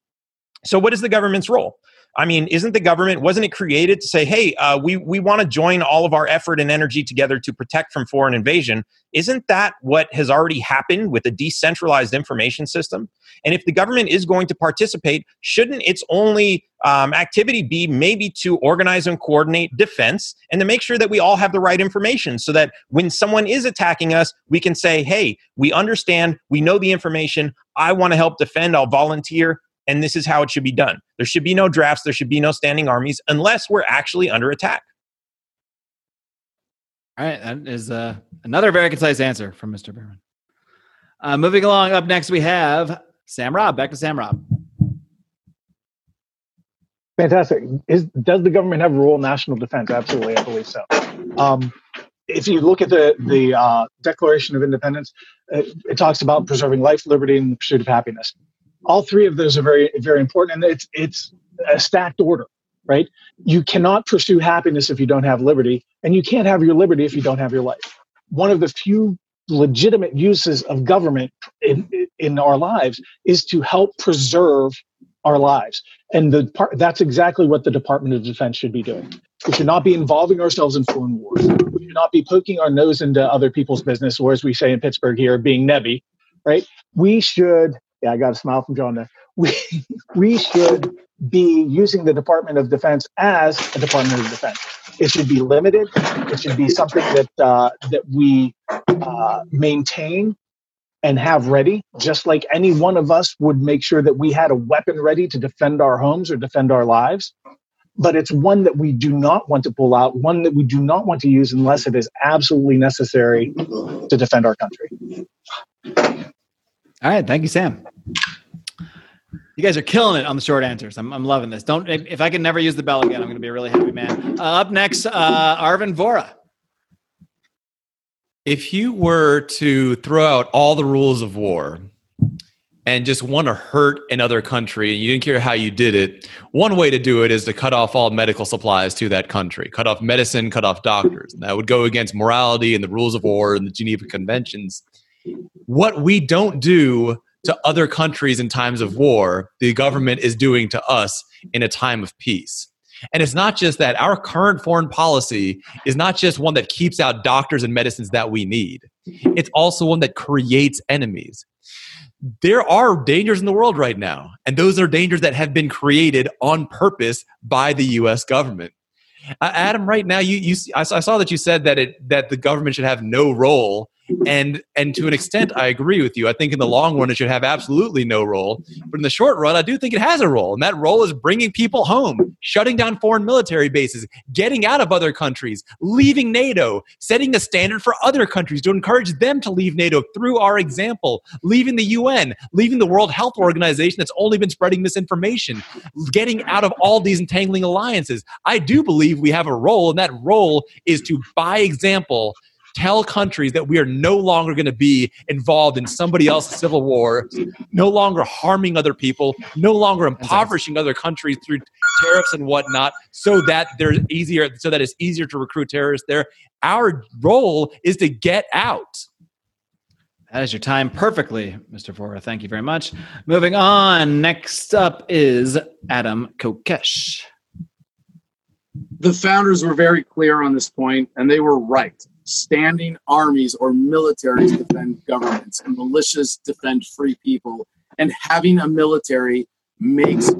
So, what is the government's role? I mean, isn't the government, wasn't it created to say, hey, uh, we, we want to join all of our effort and energy together to protect from foreign invasion? Isn't that what has already happened with a decentralized information system? And if the government is going to participate, shouldn't its only um, activity be maybe to organize and coordinate defense and to make sure that we all have the right information so that when someone is attacking us, we can say, hey, we understand, we know the information, I want to help defend, I'll volunteer, and this is how it should be done. There should be no drafts, there should be no standing armies unless we're actually under attack. All right, that is uh, another very concise answer from Mr. Behrman. Uh, moving along, up next we have Sam Robb. Back to Sam Robb. Fantastic. Is, does the government have a role in national defense? Absolutely, I believe so. Um, if you look at the the uh, Declaration of Independence, it, it, talks about preserving life, liberty, and the pursuit of happiness. All three of those are very very important, and it's it's a stacked order, right? You cannot pursue happiness if you don't have liberty, and you can't have your liberty if you don't have your life. One of the few legitimate uses of government in, in our lives is to help preserve our lives. And the part, that's exactly what the Department of Defense should be doing. We should not be involving ourselves in foreign wars. We should not be poking our nose into other people's business, or as we say in Pittsburgh here, being nebby, right? We should, yeah, I got a smile from John there. We, we should be using the Department of Defense as a Department of Defense. It should be limited. It should be something that uh, that we uh, maintain and have ready, just like any one of us would make sure that we had a weapon ready to defend our homes or defend our lives. But it's one that we do not want to pull out, one that we do not want to use unless it is absolutely necessary to defend our country. All right, thank you, Sam. You guys are killing it on the short answers. I'm, I'm loving this. Don't if I can never use the bell again, I'm going to be a really happy man. Uh, up next, uh, Arvin Vohra. If you were to throw out all the rules of war and just want to hurt another country and you didn't care how you did it, one way to do it is to cut off all medical supplies to that country, cut off medicine, cut off doctors. And that would go against morality and the rules of war and the Geneva Conventions. What we don't do to other countries in times of war, the government is doing to us in a time of peace. And it's not just that our current foreign policy is not just one that keeps out doctors and medicines that we need, it's also one that creates enemies. There are dangers in the world right now, and those are dangers that have been created on purpose by the US government. Uh, Adam, right now, you, you I saw that you said that it that the government should have no role and and to an extent i agree with you. I think in the long run it should have absolutely no role. But in the short run i do think it has a role and that role is bringing people home shutting down foreign military bases getting out of other countries leaving nato setting a standard for other countries to encourage them to leave nato through our example leaving the un leaving the world health organization that's only been spreading misinformation getting out of all these entangling alliances. I do believe we have a role and that role is to by example tell countries that we are no longer going to be involved in somebody else's civil war, no longer harming other people, no longer impoverishing other countries through tariffs and whatnot, so that there's easier, so that it's easier to recruit terrorists there. Our role is to get out. That is your time perfectly, Mr. Vohra. Thank you very much. Moving on. Next up is Adam Kokesh. The founders were very clear on this point, and they were right standing armies or militaries defend governments and militias defend free people and having a military makes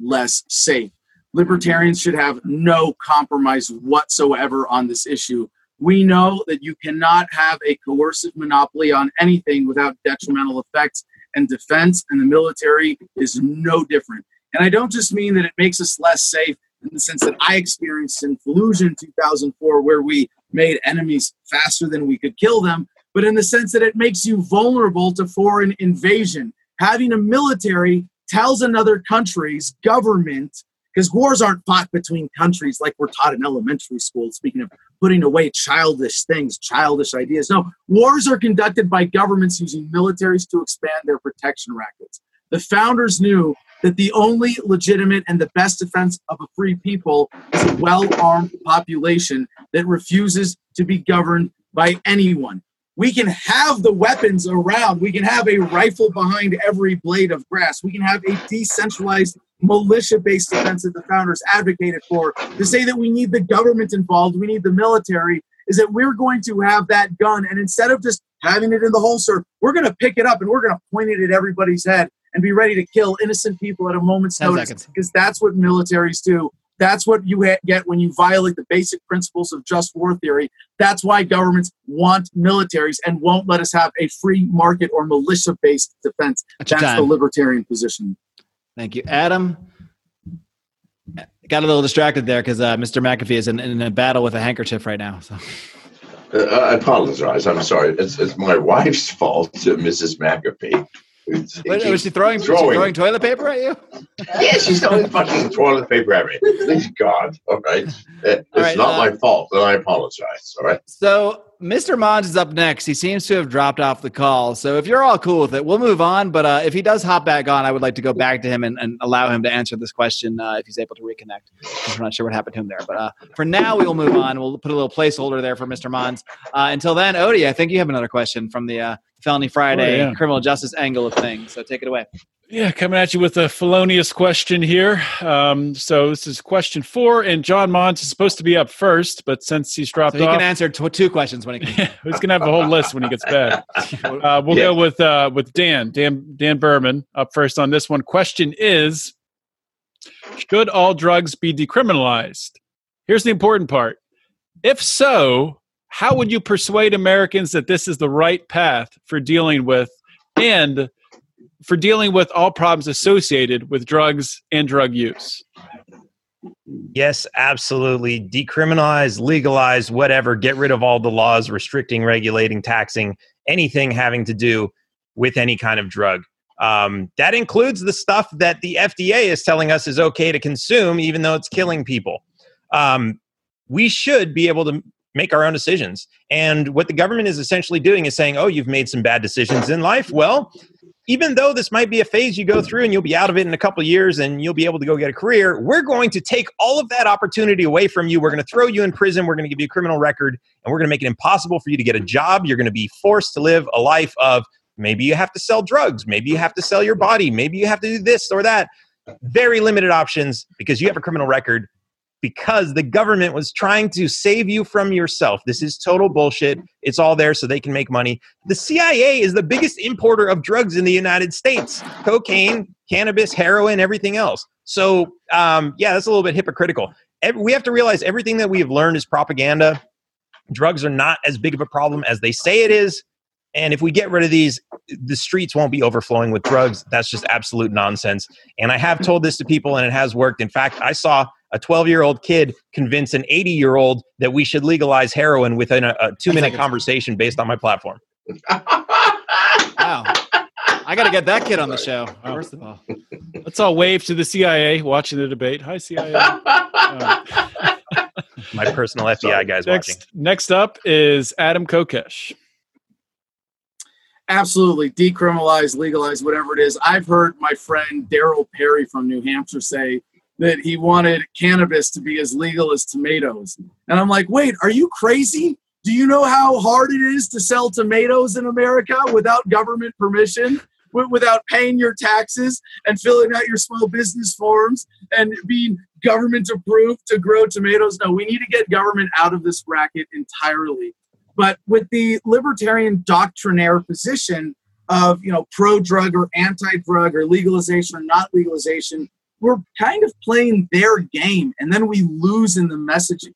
less safe. Libertarians should have no compromise whatsoever on this issue. We know that you cannot have a coercive monopoly on anything without detrimental effects and defense and the military is no different. And i don't just mean that it makes us less safe in the sense that i experienced in fallujah in 2004 where we made enemies faster than we could kill them, but in the sense that it makes you vulnerable to foreign invasion. Having a military tells another country's government, because wars aren't fought between countries like we're taught in elementary school, speaking of putting away childish things, childish ideas. No, wars are conducted by governments using militaries to expand their protection rackets. The founders knew that the only legitimate and the best defense of a free people is a well armed population that refuses to be governed by anyone. We can have the weapons around. We can have a rifle behind every blade of grass. We can have a decentralized militia based defense that the founders advocated for. To say that we need the government involved, we need the military, is that we're going to have that gun. And instead of just having it in the holster, we're going to pick it up and we're going to point it at everybody's head and be ready to kill innocent people at a moment's notice seconds. because that's what militaries do. That's what you ha- get when you violate the basic principles of just war theory. That's why governments want militaries and won't let us have a free market or militia based defense. That's That's the libertarian position. Thank you, Adam. Got a little distracted there because uh, Mr. McAfee is in, in a battle with a handkerchief right now. So Uh, I apologize. I'm sorry. It's, it's my wife's fault, uh, Mrs. McAfee. Who's- Wait, was she throwing, was she Throwing. throwing toilet paper at you? Yeah, she's throwing fucking toilet paper at me. Please God. All right. It's All right, not uh, my fault, and I apologize. All right. So Mr. Monds is up next. He seems to have dropped off the call. So if you're all cool with it, we'll move on. But uh, if he does hop back on, I would like to go back to him and, and allow him to answer this question uh, if he's able to reconnect. We're not sure what happened to him there. But uh, for now, we will move on. We'll put a little placeholder there for Mr. Monds. Uh, until then, Odie, I think you have another question from the uh, Felony Friday Oh, yeah. criminal justice angle of things. So take it away. Yeah, coming at you with a felonious question here. Um, so this is question four, and John Monds is supposed to be up first, but since he's dropped So he off, can answer tw- two questions when he can. he's gonna have a whole list when he gets back. Uh, we'll go with uh, with Dan, Dan, Dan Behrman up first on this one. Question is: Should all drugs be decriminalized? Here's the important part. If so, how would you persuade Americans that this is the right path for dealing with and for dealing with all problems associated with drugs and drug use? Yes, absolutely. Decriminalize, legalize, whatever. Get rid of all the laws restricting, regulating, taxing, anything having to do with any kind of drug. Um, that includes the stuff that the FDA is telling us is okay to consume, even though it's killing people. Um, we should be able to make our own decisions. And what the government is essentially doing is saying, oh, you've made some bad decisions in life. Well, even though this might be a phase you go through and you'll be out of it in a couple years and you'll be able to go get a career, we're going to take all of that opportunity away from you. We're going to throw you in prison. We're going to give you a criminal record and we're going to make it impossible for you to get a job. You're going to be forced to live a life of maybe you have to sell drugs, maybe you have to sell your body, maybe you have to do this or that. Very limited options because you have a criminal record because the government was trying to save you from yourself. This is total bullshit. It's all there so they can make money. The CIA is the biggest importer of drugs in the United States cocaine, cannabis, heroin, everything else. So, um, yeah, that's a little bit hypocritical. We have to realize everything that we have learned is propaganda. Drugs are not as big of a problem as they say it is. And if we get rid of these, the streets won't be overflowing with drugs. That's just absolute nonsense. And I have told this to people, and it has worked. In fact, I saw a 12 year old kid convince an 80 year old that we should legalize heroin within a, a two minute conversation based on my platform. Wow. I got to get that kid on the show, first of all. Let's all wave to the CIA watching the debate. Hi, CIA. Uh, My personal FBI guys watching. next, next up is Adam Kokesh. absolutely decriminalize, legalize, whatever it is. I've heard my friend Darryl Perry from New Hampshire say that he wanted cannabis to be as legal as tomatoes. And I'm like, wait, are you crazy? Do you know how hard it is to sell tomatoes in America without government permission, without paying your taxes and filling out your small business forms and being government approved to grow tomatoes? No, we need to get government out of this racket entirely. But with the libertarian doctrinaire position of you know pro drug or anti drug or legalization or not legalization, we're kind of playing their game, and then we lose in the messaging.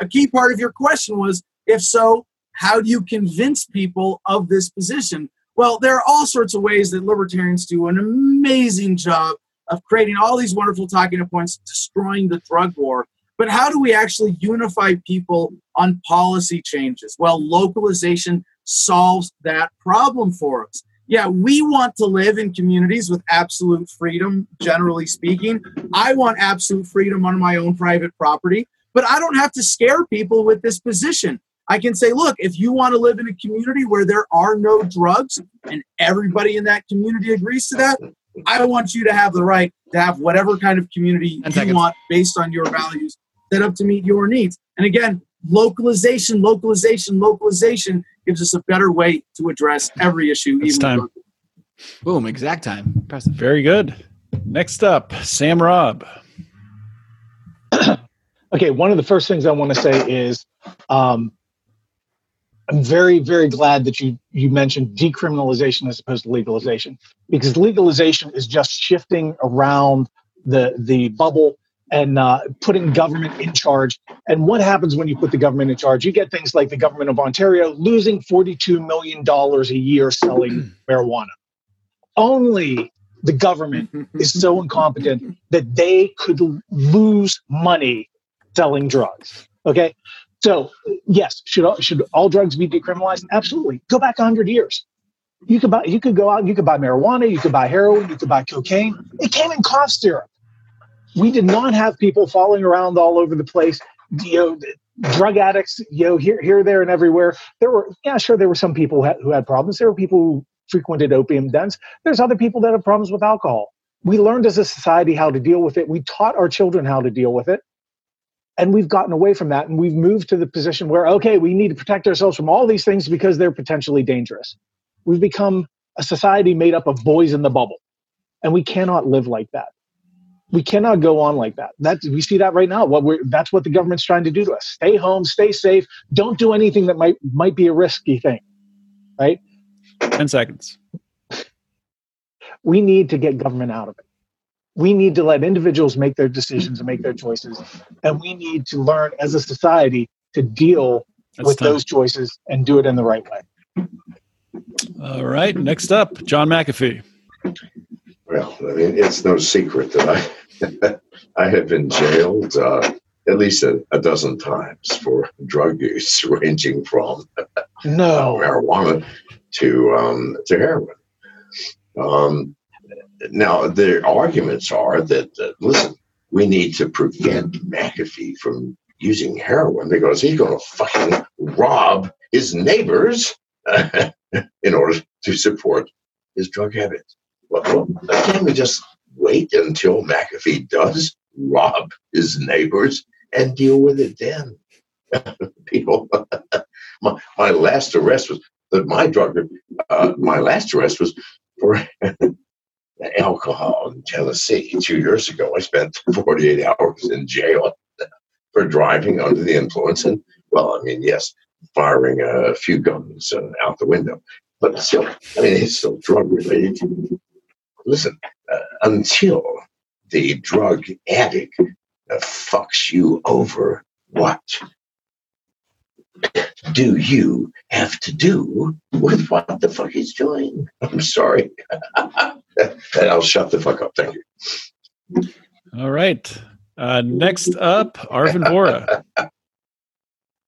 A key part of your question was, if so, how do you convince people of this position? Well, there are all sorts of ways that libertarians do an amazing job of creating all these wonderful talking points, destroying the drug war. But how do we actually unify people on policy changes? Well, localization solves that problem for us. Yeah, we want to live in communities with absolute freedom, generally speaking. I want absolute freedom on my own private property, but I don't have to scare people with this position. I can say, look, if you want to live in a community where there are no drugs and everybody in that community agrees to that, I want you to have the right to have whatever kind of community Ten you seconds. want based on your values set up to meet your needs. And again, localization, localization, localization gives us a better way to address every issue. It's even time. drug. Boom, exact time. Impressive. Very good. Next up, Sam Robb. okay, one of the first things I want to say is um, I'm very, very glad that you you mentioned decriminalization as opposed to legalization because legalization is just shifting around the the bubble and uh, putting government in charge. And what happens when you put the government in charge? You get things like the government of Ontario losing $42 million a year selling marijuana. Only the government is so incompetent that they could lose money selling drugs. Okay. So, yes, should all, should all drugs be decriminalized? Absolutely. Go back 100 years. You could buy, you could go out, you could buy marijuana, you could buy heroin, you could buy cocaine. It came in cough syrup. We did not have people falling around all over the place. You know, drug addicts, you know, here, here, there, and everywhere. There were, yeah, sure, there were some people who had, who had problems. There were people who frequented opium dens. There's other people that have problems with alcohol. We learned as a society how to deal with it. We taught our children how to deal with it. And we've gotten away from that and we've moved to the position where, okay, we need to protect ourselves from all these things because they're potentially dangerous. We've become a society made up of boys in the bubble. And we cannot live like that. We cannot go on like that. That we see that right now. What we're that's what the government's trying to do to us. Stay home, stay safe, don't do anything that might might be a risky thing. Right? 10 seconds. We need to get government out of it. We need to let individuals make their decisions and make their choices. And we need to learn as a society to deal That's with time. those choices and do it in the right way. All right. Next up, John McAfee. Well, I mean, it's no secret that I I have been jailed uh, at least a, a dozen times for drug use, ranging from No. marijuana to um, to heroin. Um, now, the arguments are that uh, listen, we need to prevent McAfee from using heroin because he's going to fucking rob his neighbors in order to support his drug habit. Well, can't we just wait until McAfee does rob his neighbors and deal with it then? People, my, my last arrest was that my drug, uh, my last arrest was for alcohol in Tennessee two years ago. I spent 48 hours in jail for driving under the influence. And, well, I mean, yes, firing a few guns uh, out the window, but still, I mean, it's still drug related. Listen, uh, until the drug addict uh, fucks you over, what do you have to do with what the fuck he's doing? I'm sorry. and I'll shut the fuck up. Thank you. All right. Uh, next up, Arvin Vohra.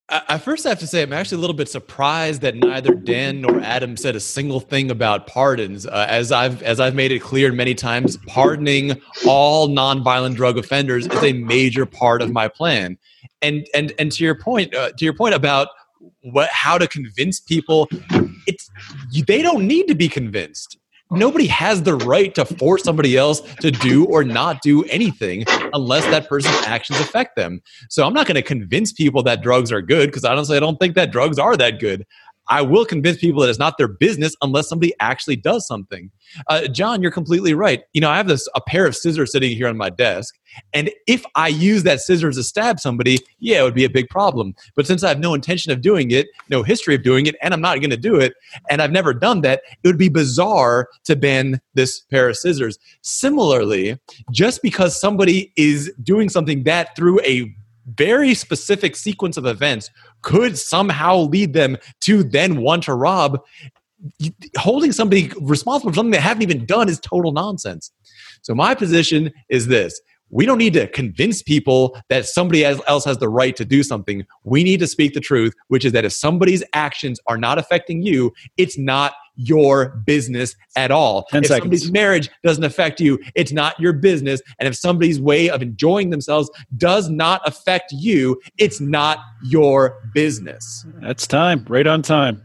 I first have to say, I'm actually a little bit surprised that neither Dan nor Adam said a single thing about pardons. Uh, as I've as I've made it clear many times, pardoning all nonviolent drug offenders is a major part of my plan. And and and to your point, uh, to your point about what how to convince people, it's they don't need to be convinced. Oh. Nobody has the right to force somebody else to do or not do anything unless that person's actions affect them. So I'm not going to convince people that drugs are good because honestly, I don't think that drugs are that good. I will convince people that it's not their business unless somebody actually does something. Uh, John, you're completely right. You know, I have this a pair of scissors sitting here on my desk, and if I use that scissors to stab somebody, yeah, it would be a big problem. But since I have no intention of doing it, no history of doing it, and I'm not going to do it, and I've never done that, it would be bizarre to ban this pair of scissors. Similarly, just because somebody is doing something that through a very specific sequence of events could somehow lead them to then want to rob. Holding somebody responsible for something they haven't even done is total nonsense. So my position is this. We don't need to convince people that somebody else has the right to do something. We need to speak the truth which is that if somebody's actions are not affecting you it's not your business at all 10 if seconds. somebody's marriage doesn't affect you it's not your business and if somebody's way of enjoying themselves does not affect you it's not your business That's time. Right on time.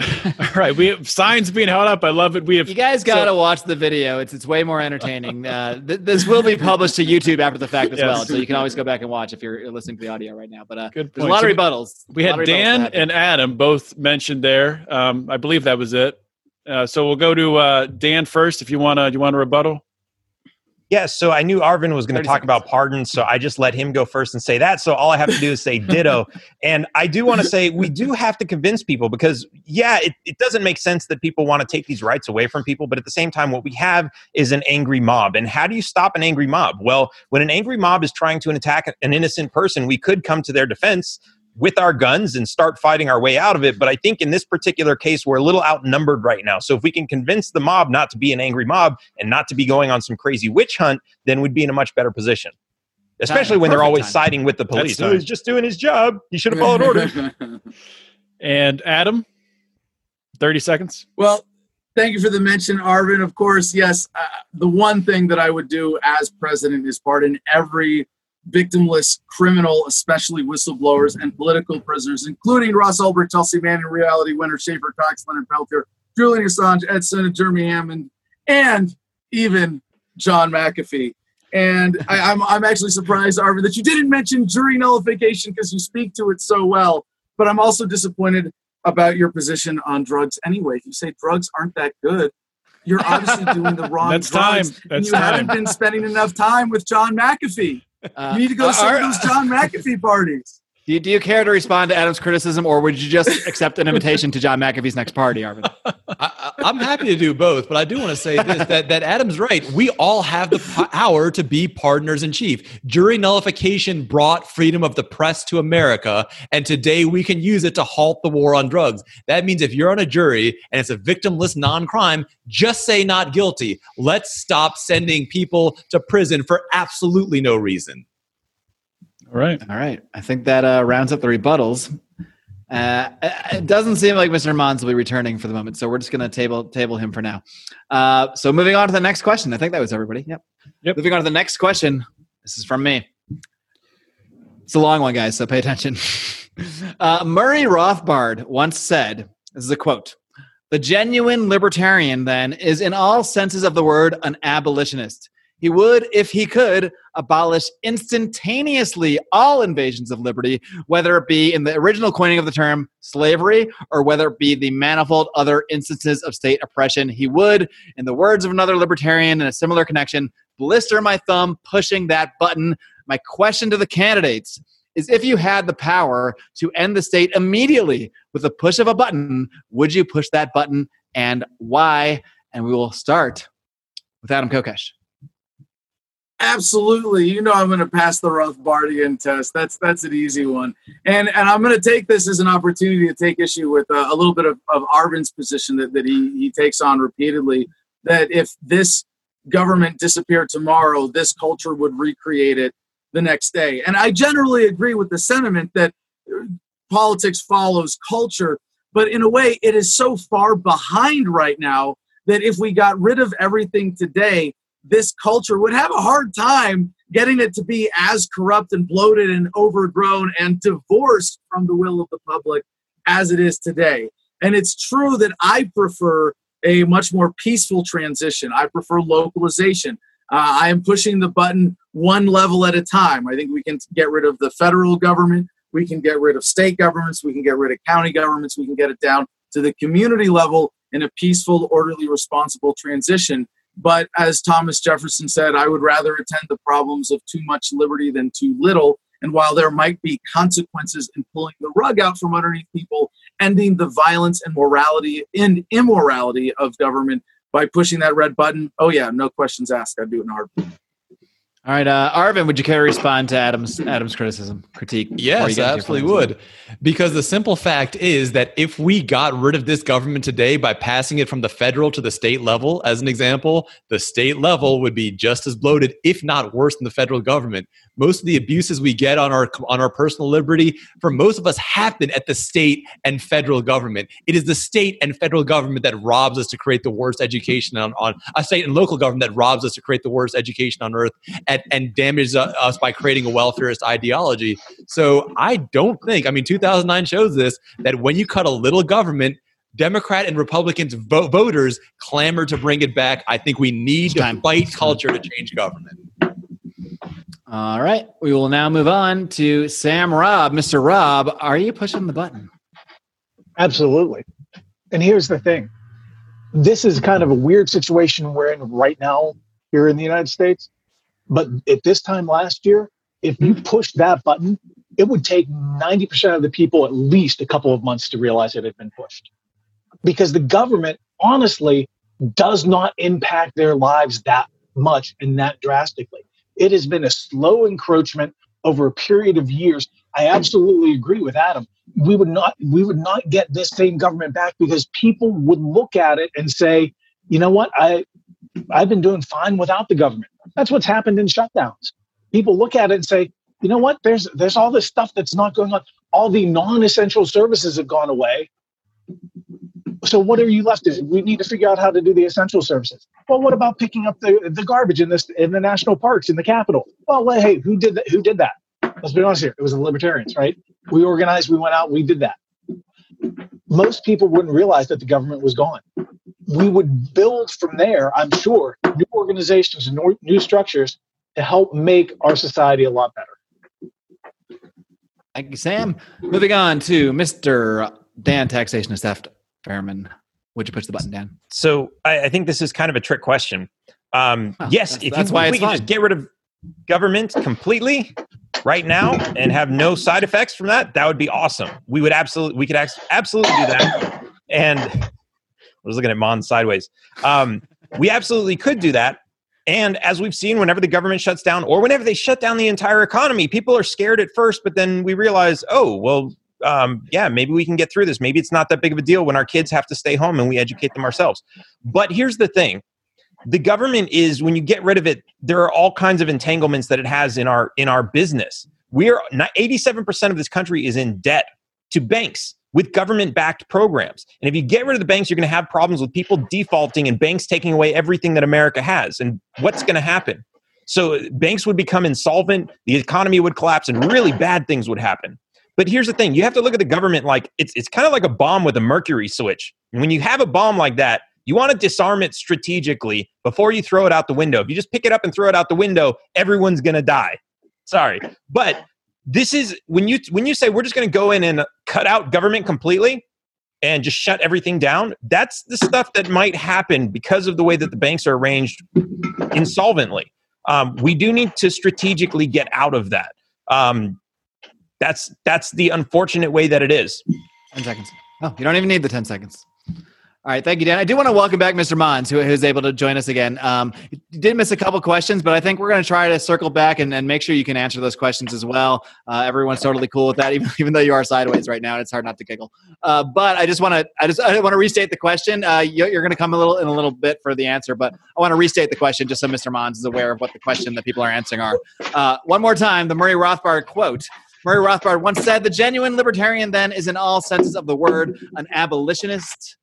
All right. We have signs being held up. I love it. We have You guys got to watch the video. It's it's way more entertaining. Uh, th- this will be published to YouTube after the fact as Yes. well, so you can always go back and watch if you're listening to the audio right now. But uh, Good there's a lot So of rebuttals. we had lot of rebuttals Dan and Adam both mentioned there. Um, I believe that was it. Uh, so we'll go to uh, Dan first. If you want to, you want a rebuttal? Yeah, so I knew Arvin was going to talk seconds. about pardons, so I just let him go first and say that. So all I have to do is say ditto. and I do want to say we do have to convince people because, yeah, it, it doesn't make sense that people want to take these rights away from people. But at the same time, what we have is an angry mob. And how do you stop an angry mob? Well, when an angry mob is trying to attack an innocent person, we could come to their defense with our guns and start fighting our way out of it. But I think in this particular case, we're a little outnumbered right now. So if we can convince the mob not to be an angry mob and not to be going on some crazy witch hunt, then we'd be in a much better position. Especially when they're always timing. siding with the police. time. Oh, he's just doing his job. He should have followed orders. And Adam, 30 seconds. Well, thank you for the mention, Arvin. Of course, yes. Uh, the one thing that I would do as president is pardon every victimless criminal, especially whistleblowers and political prisoners, including Ross Ulbricht, Chelsea Manning, reality winner Schaeffer Cox, Leonard Peltier, Julian Assange, Ed Snowden, Jeremy Hammond, and even John McAfee. And I, I'm, I'm actually surprised, Arvin, that you didn't mention jury nullification because you speak to it so well. But I'm also disappointed about your position on drugs anyway. If you say drugs aren't that good, you're obviously doing the wrong That's drugs. time. and you time. haven't been spending enough time with John McAfee. Uh, You need to go to some of those John McAfee parties. Do you, do you care to respond to Adam's criticism, or would you just accept an invitation to John McAfee's next party, Arvin? I, I'm happy to do both, but I do want to say this: that that Adam's right. We all have the power to be partners in chief. Jury nullification brought freedom of the press to America, and today we can use it to halt the war on drugs. That means if you're on a jury and it's a victimless non-crime, just say not guilty. Let's stop sending people to prison for absolutely no reason. All right. All right. I think that uh, rounds up the rebuttals. Uh, it doesn't seem like Mr. Monds will be returning for the moment, so we're just going to table table him for now. Uh, so moving on to the next question. I think that was everybody. Yep. Yep. Moving on to the next question. This is from me. It's a long one, guys, so pay attention. Uh, Murray Rothbard once said, "This is a quote." The genuine libertarian, then, is in all senses of the word an abolitionist. He would, if he could, abolish instantaneously all invasions of liberty, whether it be in the original coining of the term slavery or whether it be the manifold other instances of state oppression. He would, in the words of another libertarian in a similar connection, blister my thumb pushing that button. My question to the candidates is if you had the power to end the state immediately with a push of a button, would you push that button and why? And we will start with Adam Kokesh. Absolutely. You know I'm going to pass the Rothbardian test. That's that's an easy one. And and I'm going to take this as an opportunity to take issue with uh, a little bit of, of Arvin's position that, that he, he takes on repeatedly, that if this government disappeared tomorrow, this culture would recreate it the next day. And I generally agree with the sentiment that uh, politics follows culture, but in a way, it is so far behind right now that if we got rid of everything today, this culture would have a hard time getting it to be as corrupt and bloated and overgrown and divorced from the will of the public as it is today. And it's true that I prefer a much more peaceful transition. I prefer localization. Uh, I am pushing the button one level at a time. I think we can get rid of the federal government. We can get rid of state governments. We can get rid of county governments. We can get it down to the community level in a peaceful, orderly, responsible transition. But as Thomas Jefferson said, I would rather attend the problems of too much liberty than too little. And while there might be consequences in pulling the rug out from underneath people, ending the violence and morality and immorality of government by pushing that red button, oh yeah, no questions asked. I'd do it in a heartbeat. All right, uh, Arvin, would you care to respond to Adam's Adam's criticism, critique? Yes, I absolutely would. Because the simple fact is that if we got rid of this government today by passing it from the federal to the state level, as an example, the state level would be just as bloated, if not worse, than the federal government. Most of the abuses we get on our on our personal liberty, for most of us, happen at the state and federal government. It is the state and federal government that robs us to create the worst education on, on a state and local government that robs us to create the worst education on earth and, and damages uh, us by creating a welfareist ideology. So I don't think, I mean, 2009 shows this, that when you cut a little government, Democrat and Republicans vo- voters clamor to bring it back. I think we need to fight culture to change government. All right, we will now move on to Sam Robb. Mr. Robb, are you pushing the button? Absolutely. And here's the thing this is kind of a weird situation we're in right now here in the United States. But at this time last year, if you mm-hmm. pushed that button, it would take 90% of the people at least a couple of months to realize it had been pushed. Because the government, honestly, does not impact their lives that much and that drastically. It has been a slow encroachment over a period of years. I absolutely agree with Adam we would not we would not get this same government back because people would look at it and say, you know what, I I've been doing fine without the government. That's what's happened in shutdowns. People look at it and say, you know what, there's there's all this stuff that's not going on. All the non-essential services have gone away. So what are you left with? We need to figure out how to do the essential services. Well, what about picking up the, the garbage in this in the national parks in the capital? Well, hey, who did that? Who did that? Let's be honest here. It was the libertarians, right? We organized, we went out, we did that. Most people wouldn't realize that the government was gone. We would build from there, I'm sure, new organizations and new- structures to help make our society a lot better. Thank you, Sam. Moving on to Mr. Dan, taxation theft. Behrman, would you push the button, Dan? So I, I think this is kind of a trick question. Um, Well, yes, that's- if, that's you, why if we can just get rid of government completely right now and have no side effects from that, that would be awesome. We would absolutely, we could absolutely do that. And I was looking at Mon sideways. Um, we absolutely could do that. And as we've seen, whenever the government shuts down or whenever they shut down the entire economy, people are scared at first, but then we realize, oh, well, um, yeah, maybe we can get through this. Maybe it's not that big of a deal when our kids have to stay home and we educate them ourselves. But here's the thing. The government is when you get rid of it there are all kinds of entanglements that it has in our in our business. We're not 87% of this country is in debt to banks with government backed programs. And if you get rid of the banks you're going to have problems with people defaulting and banks taking away everything that america has. And what's going to happen? So banks would become insolvent the economy would collapse and really bad things would happen but here's the thing you have to look at the government like it's, it's kind of like a bomb with a mercury switch and when you have a bomb like that you want to disarm it strategically before you throw it out the window. If you just pick it up and throw it out the window, everyone's going to die. Sorry. But this is when you when you say we're just going to go in and cut out government completely and just shut everything down, that's the stuff that might happen because of the way that the banks are arranged insolvently. Um, we do need to strategically get out of that. Um, that's that's the unfortunate way that it is. 10 seconds. Oh, you don't even need the 10 seconds. All right, thank you, Dan. I do want to welcome back Mr. Monds, who, who's able to join us again. Um, you did miss a couple questions, but I think we're going to try to circle back and, and make sure you can answer those questions as well. Uh, everyone's totally cool with that, even, even though you are sideways right now. and It's hard not to giggle. Uh, but I just want to I just I want to restate the question. Uh, you, you're going to come a little in a little bit for the answer, but I want to restate the question just so Mr. Monds is aware of what the question that people are answering are. Uh, one more time, the Murray Rothbard quote. Murray Rothbard once said, "The genuine libertarian then is, in all senses of the word, an abolitionist."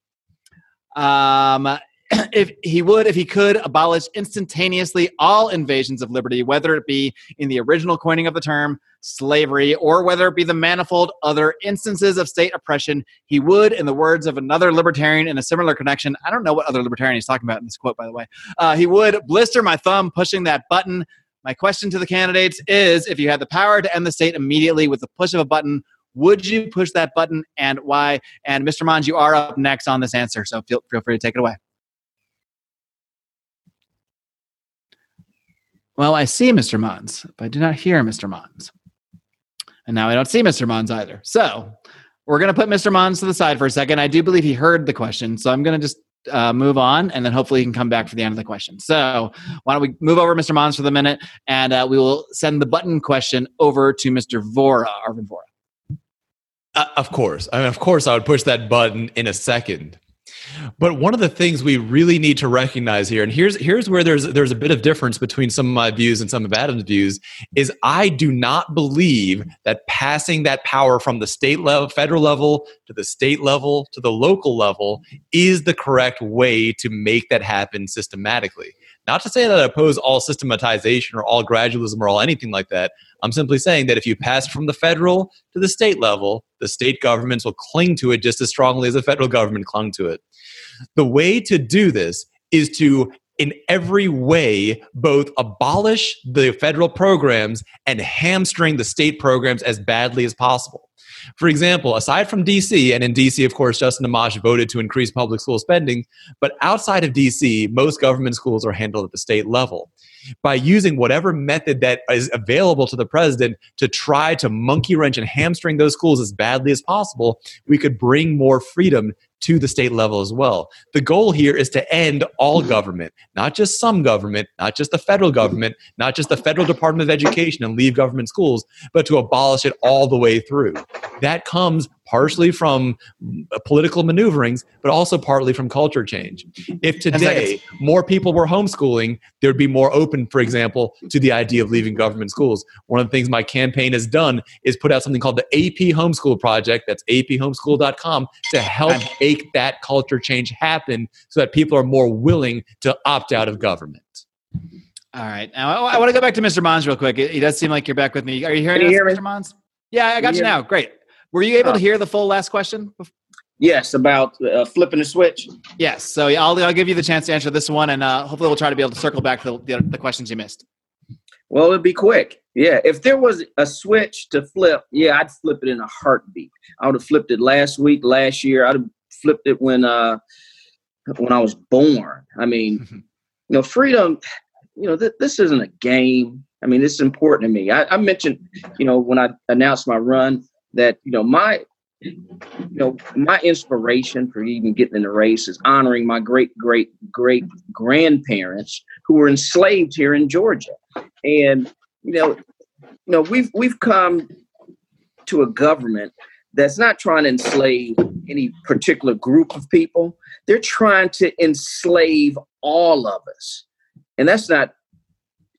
Um, if he would, if he could, abolish instantaneously all invasions of liberty, whether it be in the original coining of the term slavery or whether it be the manifold other instances of state oppression, he would, in the words of another libertarian in a similar connection, I don't know what other libertarian he's talking about in this quote, by the way, uh, he would blister my thumb pushing that button. My question to the candidates is if you had the power to end the state immediately with the push of a button, would you push that button and why? And Mr. Monds, you are up next on this answer, so feel, feel free to take it away. Well, I see Mr. Monds, but I do not hear Mr. Monds. And now I don't see Mr. Monds either. So we're going to put Mr. Monds to the side for a second. I do believe he heard the question, so I'm going to just uh, move on, and then hopefully he can come back for the end of the question. So why don't we move over Mr. Monds for the minute, and uh, we will send the button question over to Mr. Vohra, Arvin Vohra. Uh, of course. I mean, of course, I would push that button in a second. But one of the things we really need to recognize here, and here's here's where there's there's a bit of difference between some of my views and some of Adam's views, is I do not believe that passing that power from the state level, federal level, to the state level, to the local level is the correct way to make that happen systematically. Not to say that I oppose all systematization or all gradualism or all anything like that. I'm simply saying that if you pass from the federal to the state level, the state governments will cling to it just as strongly as the federal government clung to it. The way to do this is to, in every way, both abolish the federal programs and hamstring the state programs as badly as possible. For example, aside from DC, and in DC, of course, Justin Amash voted to increase public school spending, but outside of DC, most government schools are handled at the state level. By using whatever method that is available to the president to try to monkey wrench and hamstring those schools as badly as possible, we could bring more freedom to the state level as well. The goal here is to end all mm. government, not just some government, not just the federal government, not just the federal Department of Education and leave government schools, but to abolish it all the way through. that comes partially from uh, political maneuverings, but also partly from culture change. If today more people were homeschooling, there'd be more open, for example, to the idea of leaving government schools. One of the things my campaign has done is put out something called the AP Homeschool Project. That's aphomeschool.com to help make that culture change happen so that people are more willing to opt out of government. All right. Now I, I want to go back to Mr. Monds real quick. It, it does seem like you're back with me. Are you hearing Can you us, hear me? Mr. Monds? Yeah, I got you you now. Great. Were you able to hear the full last question? Yes, about uh, flipping the switch. Yes. So I'll, I'll give you the chance to answer this one, and uh, hopefully we'll try to be able to circle back to the, the, the questions you missed. Well, it'd be quick. Yeah, if there was a switch to flip, yeah, I'd flip it in a heartbeat. I would have flipped it last week, last year. I'd have flipped it when uh when I was born. I mean, you know, freedom. You know, th- this isn't a game. I mean, it's important to me. I, I mentioned, you know, when I announced my run, that you know my you know my inspiration for even getting in the race is honoring my great great great grandparents who were enslaved here in Georgia. And you know you know we've we've come to a government that's not trying to enslave any particular group of people. They're trying to enslave all of us. And that's not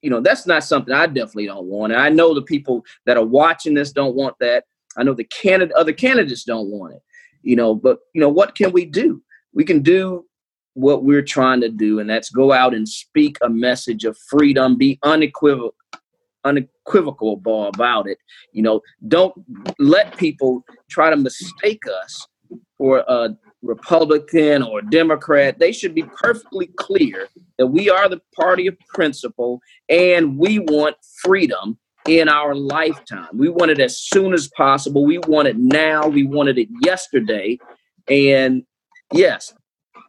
you know that's not something i definitely don't want. And i know the people that are watching this don't want that i know the candidate other candidates don't want it you know but you know what can we do? We can do what we're trying to do and that's go out and speak a message of freedom be unequivocal unequivocal about it you know. Don't let people try to mistake us for a republican or democrat. They should be perfectly clear that we are the party of principle and we want freedom in our lifetime we want it as soon as possible we want it now we wanted it yesterday and yes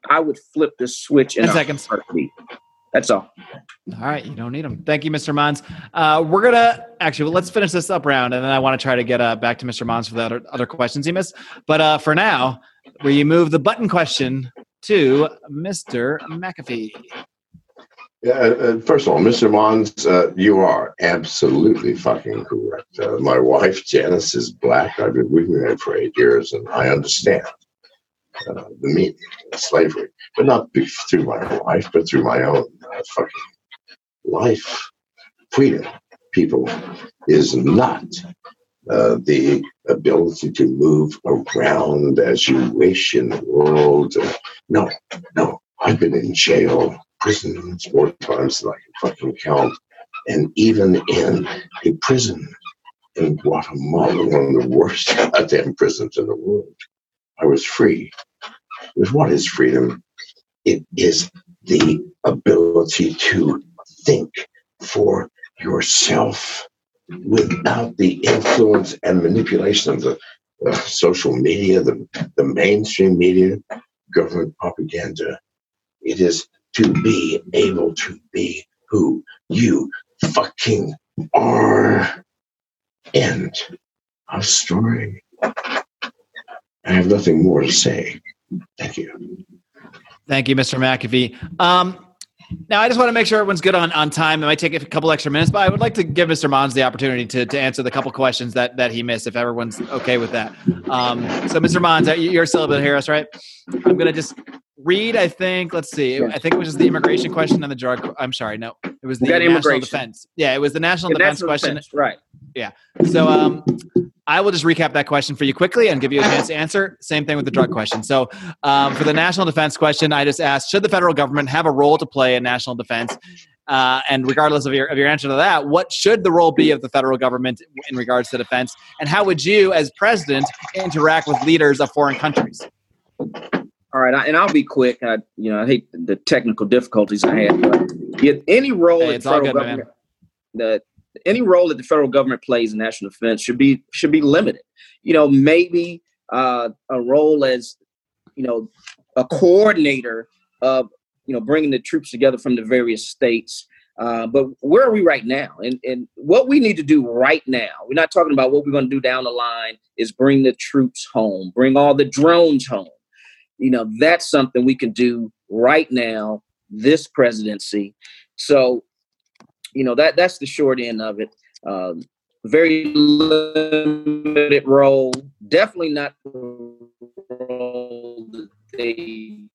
I would flip the switch in seconds. heartbeat. That's all. All right, you don't need them. Thank you, Mr. Monds. Uh, we're gonna actually let's finish this up round, and then I want to try to get uh, back to Mr. Monds for the other, other questions he missed. But uh, for now, we move the button question to Mr. McAfee. Yeah, uh, first of all, Mr. Monds, uh, you are absolutely fucking correct. Uh, my wife, Janice, is black. I've been with her for eight years, and I understand uh, the meaning of slavery, but not through my wife, but through my own uh, fucking life. Freedom, people, is not uh, the ability to move around as you wish in the world. No, no. I've been in jail, prisons more times than I can fucking count. And even in a prison in Guatemala, one of the worst goddamn prisons in the world, I was free. Because what is freedom? It is the ability to think for yourself without the influence and manipulation of the uh, social media, the, the mainstream media, government propaganda. It is to be able to be who you fucking are. End of story. I have nothing more to say. Thank you. Thank you, Mr. McAfee. Um, now, I just want to make sure everyone's good on, on time. It might take a couple extra minutes, but I would like to give Mr. Monds the opportunity to, to answer the couple questions that, that he missed, if everyone's okay with that. Um, so, Mr. Monds, uh, you're still able to hear us, right? I'm going to just read, I think, let's see. I think it was just the immigration question and the drug. I'm sorry, no. It was the national defense. Yeah, it was the national Yeah, defense national question. defense, right. Yeah. So um, I will just recap that question for you quickly and give you a chance to answer. Same thing with the drug question. So um, for the national defense question, I just asked: Should the federal government have a role to play in national defense? Uh, and regardless of your of your answer to that, what should the role be of the federal government in regards to defense? And how would you, as president, interact with leaders of foreign countries? All right, I, and I'll be quick. I, you know, I hate the technical difficulties I had, but any role Hey, that it's the all federal good, man. government, that any role that the federal government plays in national defense should be should be limited. You know, maybe uh, a role as you know a coordinator of you know bringing the troops together from the various states. Uh, but where are we right now? And and what we need to do right now, we're not talking about what we're going to do down the line. Is bring the troops home, bring all the drones home. You know, that's something we can do right now. This presidency. So, you know that that's the short end of it. Um, very limited role. Definitely not the role that they,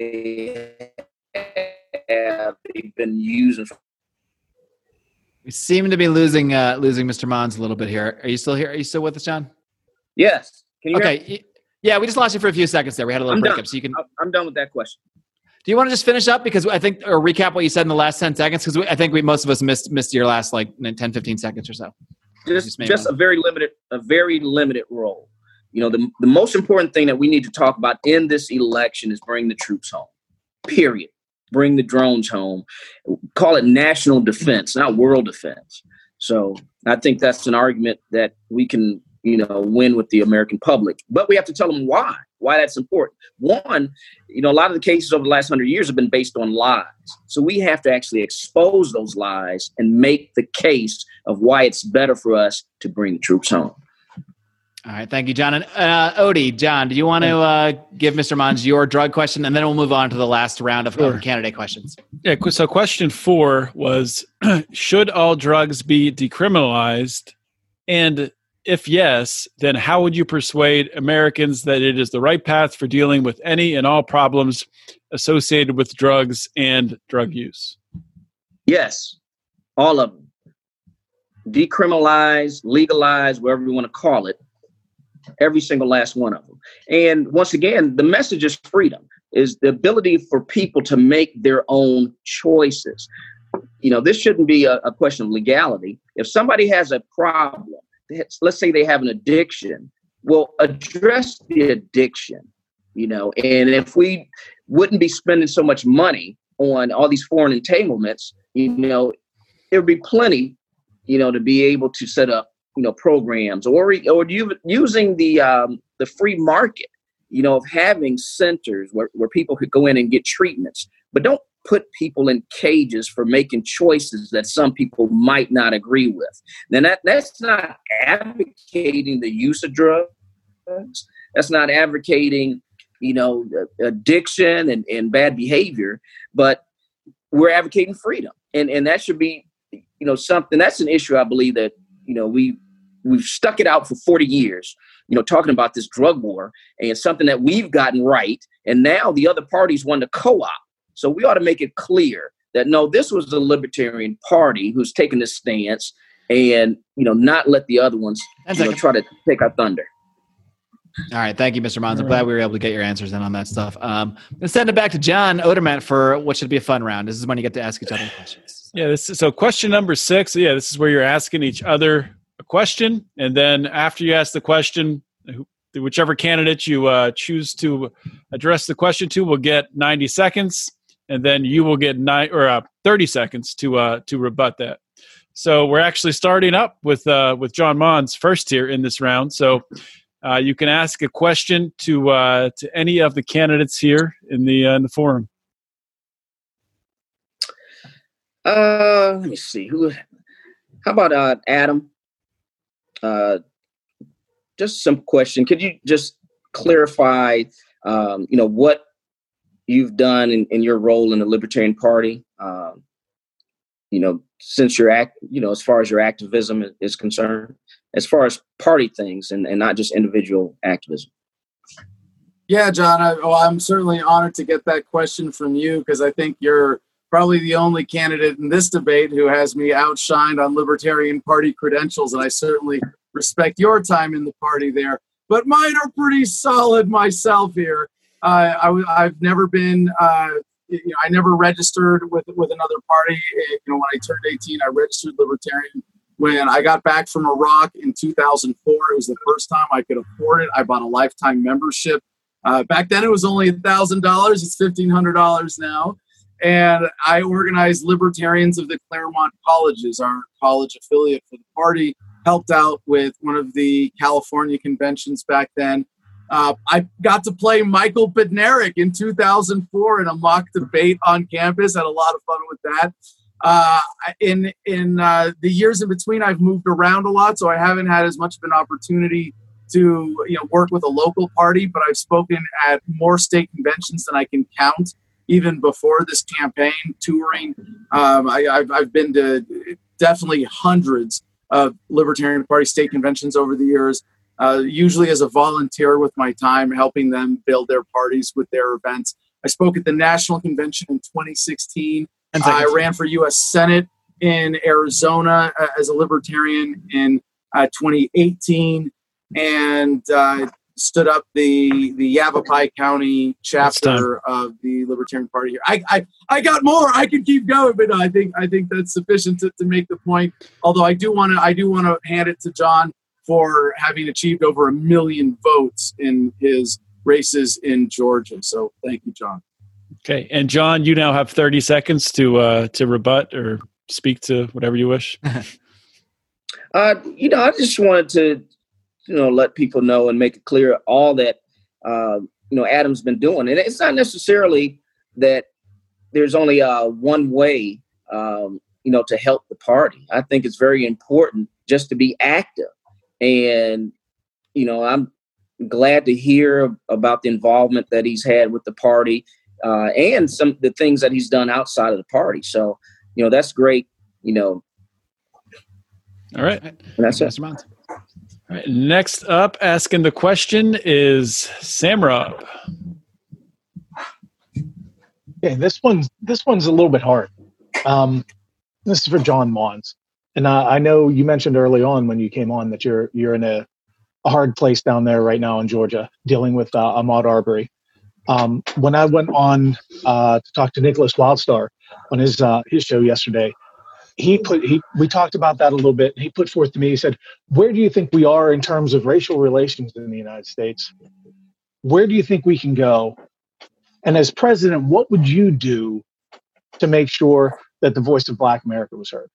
they have they've been using. We seem to be losing uh, losing Mr. Monds a little bit here. Are you still here? Are you still with us, John? Yes. Can you hear? Okay. Yeah, we just lost you for a few seconds there. We had a little I'm breakup, done. so you can. I'm- I'm done with that question. Do you want to just finish up because I think or recap what you said in the last ten seconds because I think we most of us missed missed your last like 10, 15 seconds or so. just Just just a very limited a very limited role you know the, the most important thing that we need to talk about in this election is bring the troops home period bring the drones home call it national defense not world defense so i think that's an argument that we can you know win with the american public but we have to tell them why why that's important one you know a lot of the cases over the last hundred years have been based on lies so we have to actually expose those lies and make the case of why it's better for us to bring the troops home All right, thank you, John. And uh, Odie, John, do you want to uh, give Mr. Monds your drug question, and then we'll move on to the last round of, Sure. candidate questions. Yeah. So, question four was Should all drugs be decriminalized? And if yes, then how would you persuade Americans that it is the right path for dealing with any and all problems associated with drugs and drug use? yes all of them. Decriminalize legalize whatever you want to call it every single last one of them. And once again the message is freedom is the ability for people to make their own choices. You know this shouldn't be a, a question of legality. If somebody has a problem let's- say they have an addiction. Well address the addiction you know and if we wouldn't be spending so much money on all these foreign entanglements you know there would be plenty you know to be able to set up you know programs or or you using the um, the free market you know of having centers where, where people could go in and get treatments. But don't put people in cages for making choices that some people might not agree with. Then that that's not advocating the use of drugs. That's not advocating you know addiction and, and bad behavior but we're advocating freedom. And and that should be you know something that's an issue i believe that you know we we've stuck it out for 40 years you know talking about this drug war and something that we've gotten right. And now the other parties want to co-op so we ought to make it clear that no this was the libertarian party who's taking this stance and you know not let the other ones you know, try to take our thunder All right, thank you, Mr. Monds. I'm glad we were able to get your answers in on that stuff. Um, let's send it back to John Odermatt for what should be a fun round. This is when you get to ask each other questions. Yeah, this is, so question number six. Yeah, this is where you're asking each other a question, and then after you ask the question, whichever candidate you uh, choose to address the question to will get 90 seconds, and then you will get nine or uh, 30 seconds to uh, to rebut that. So we're actually starting up with uh, with John Monds first here in this round. So uh, you can ask a question to uh, to any of the candidates here in the uh, in the forum. Uh, let me see. Who? How about uh, Adam? Uh, just some question. Could you just clarify, um, you know, what you've done in, in your role in the Libertarian Party? Um, you know, since your act, you know, as far as your activism is- concerned, as far as party things and, and not just individual activism. Yeah, John, I, well, I'm certainly honored to get that question from you because I think you're probably the only candidate in this debate who has me outshined on Libertarian Party credentials, and I certainly respect your time in the party there. But mine are pretty solid myself here. Uh, I, have never been, uh, you know, I never registered with with another party. You know, when I turned 18, I registered Libertarian. When I got back from Iraq in 2004, it was the first time I could afford it. I bought a lifetime membership. Uh, back then, it was only thousand dollars. It's fifteen hundred dollars now, and I organized Libertarians of the Claremont Colleges, our college affiliate for the party. Helped out with one of the California conventions back then. Uh, I got to play Michael Badnarik in 2004 in a mock debate on campus. Had a lot of fun with that. Uh, in in uh, the years in between, I've moved around a lot, so I haven't had as much of an opportunity to you know work with a local party. But I've spoken at more state conventions than I can count, even before this campaign touring. Um, I, I've, I've been to definitely hundreds of Libertarian Party state conventions over the years, uh, usually as a volunteer with my time, helping them build their parties with their events. I spoke at the national convention in 2016. I ran for U.S. Senate in Arizona uh, as a libertarian in uh, 2018, and uh, stood up the the Yavapai County chapter of the Libertarian Party here. I, I I got more. I could keep going, but I think I think that's sufficient to, to make the point. Although I do want to I do want to hand it to John for having achieved over a million votes in his races in Georgia. So thank you, John. Okay, and John, you now have 30 seconds to uh, to rebut or speak to whatever you wish. Uh, you know, I just wanted to, you know, let people know and make it clear all that, uh, you know, Adam's been doing. And it's not necessarily that there's only uh, one way, um, you know, to help the party. I think it's very important just to be active. And, you know, I'm glad to hear about the involvement that he's had with the party uh, and some the things that he's done outside of the party. So, you know, that's great. You know, All right. and that's it. Mr. Monds. All right. Next up, asking the question is Sam Robb. Okay, this one's this one's a little bit hard. Um, this is for John Monds, and uh, I know you mentioned early on when you came on that you're you're in a, a hard place down there right now in Georgia, dealing with uh, Ahmaud Arbery. Um, when I went on uh, to talk to Nicholas Wildstar on his uh, his show yesterday, he put he we talked about that a little bit. He put forth to me. He said, "Where do you think we are in terms of racial relations in the United States? Where do you think we can go? And as president, what would you do to make sure that the voice of Black America was heard?"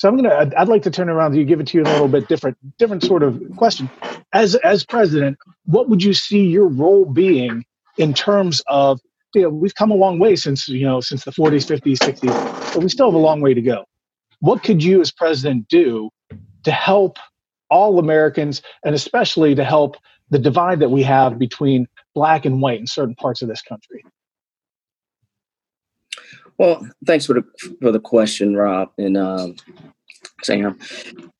So I'm gonna. I'd, I'd like to turn around you, give it to you in a little bit different, different sort of question. As as president, what would you see your role being in terms of you know we've come a long way since you know since the 40s, 50s, 60s, but we still have a long way to go. What could you as president do to help all Americans and especially to help the divide that we have between black and white in certain parts of this country? Well, thanks for the for the question, Robb and um, Sam.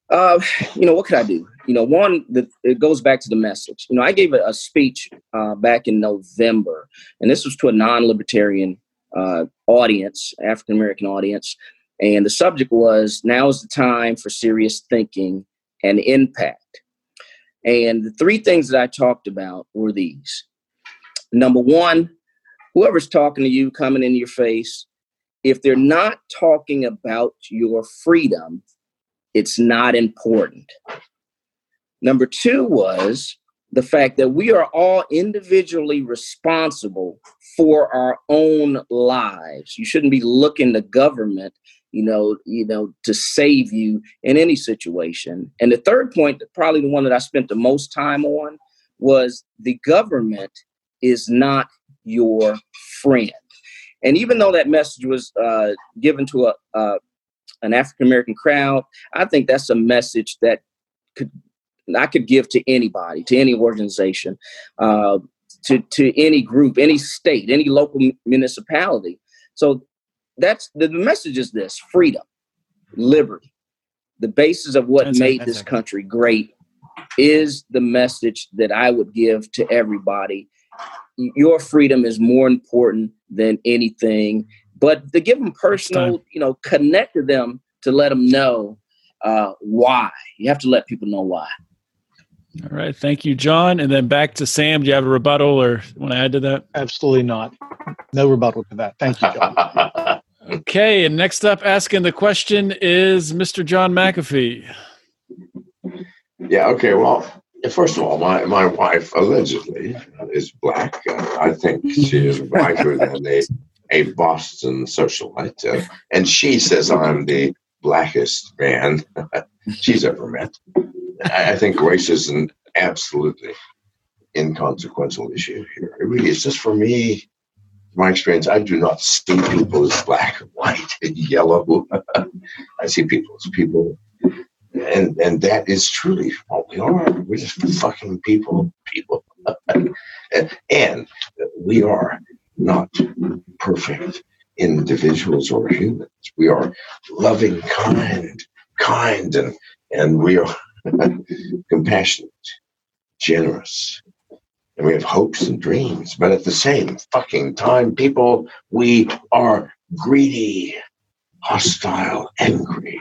Uh, you know, what could I do? You know, one, the, it goes back to the message. You know, I gave a, a speech uh, back in November, and this was to a non-libertarian uh, audience, African American audience, and the subject was "Now is the time for serious thinking and impact." And the three things that I talked about were these: number one, whoever's talking to you, coming in your face, if they're not talking about your freedom, it's not important. Number two was the fact that we are all individually responsible for our own lives. You shouldn't be looking to government, you know, you know, to save you in any situation. And the third point, probably the one that I spent the most time on, was the government is not your friend. And even though that message was uh, given to a, uh, an African American crowd, I think that's a message that could I could give to anybody, to any organization, uh, to to any group, any state, any local municipality. So that's the, the message is this: freedom, liberty, the basis of what That's made this it. country great is the message that I would give to everybody. Your freedom is more important than anything, but to give them personal, you know, connect to them to let them know uh, why. You have to let people know why. All right. Thank you, John. And then back to Sam. Do you have a rebuttal or want to add to that? Absolutely not. No rebuttal to that. Thank you, John. Okay. And next up, asking the question is Mr. John McAfee. Yeah. Okay. Well, first of all, my, my wife allegedly is black. Uh, I think she is blacker than a, a Boston socialite. Uh, and she says I'm the blackest man she's ever met. I, I think race is an absolutely inconsequential issue here. It really is just for me. My experience, I do not see people as black, white, yellow. I see people as people and and that is truly what we are. We're just fucking people, people, and, we are not perfect individuals or humans. We are loving, kind, kind and and we are compassionate, generous, and we have hopes and dreams. But at the same fucking time, people, we are greedy, hostile, angry.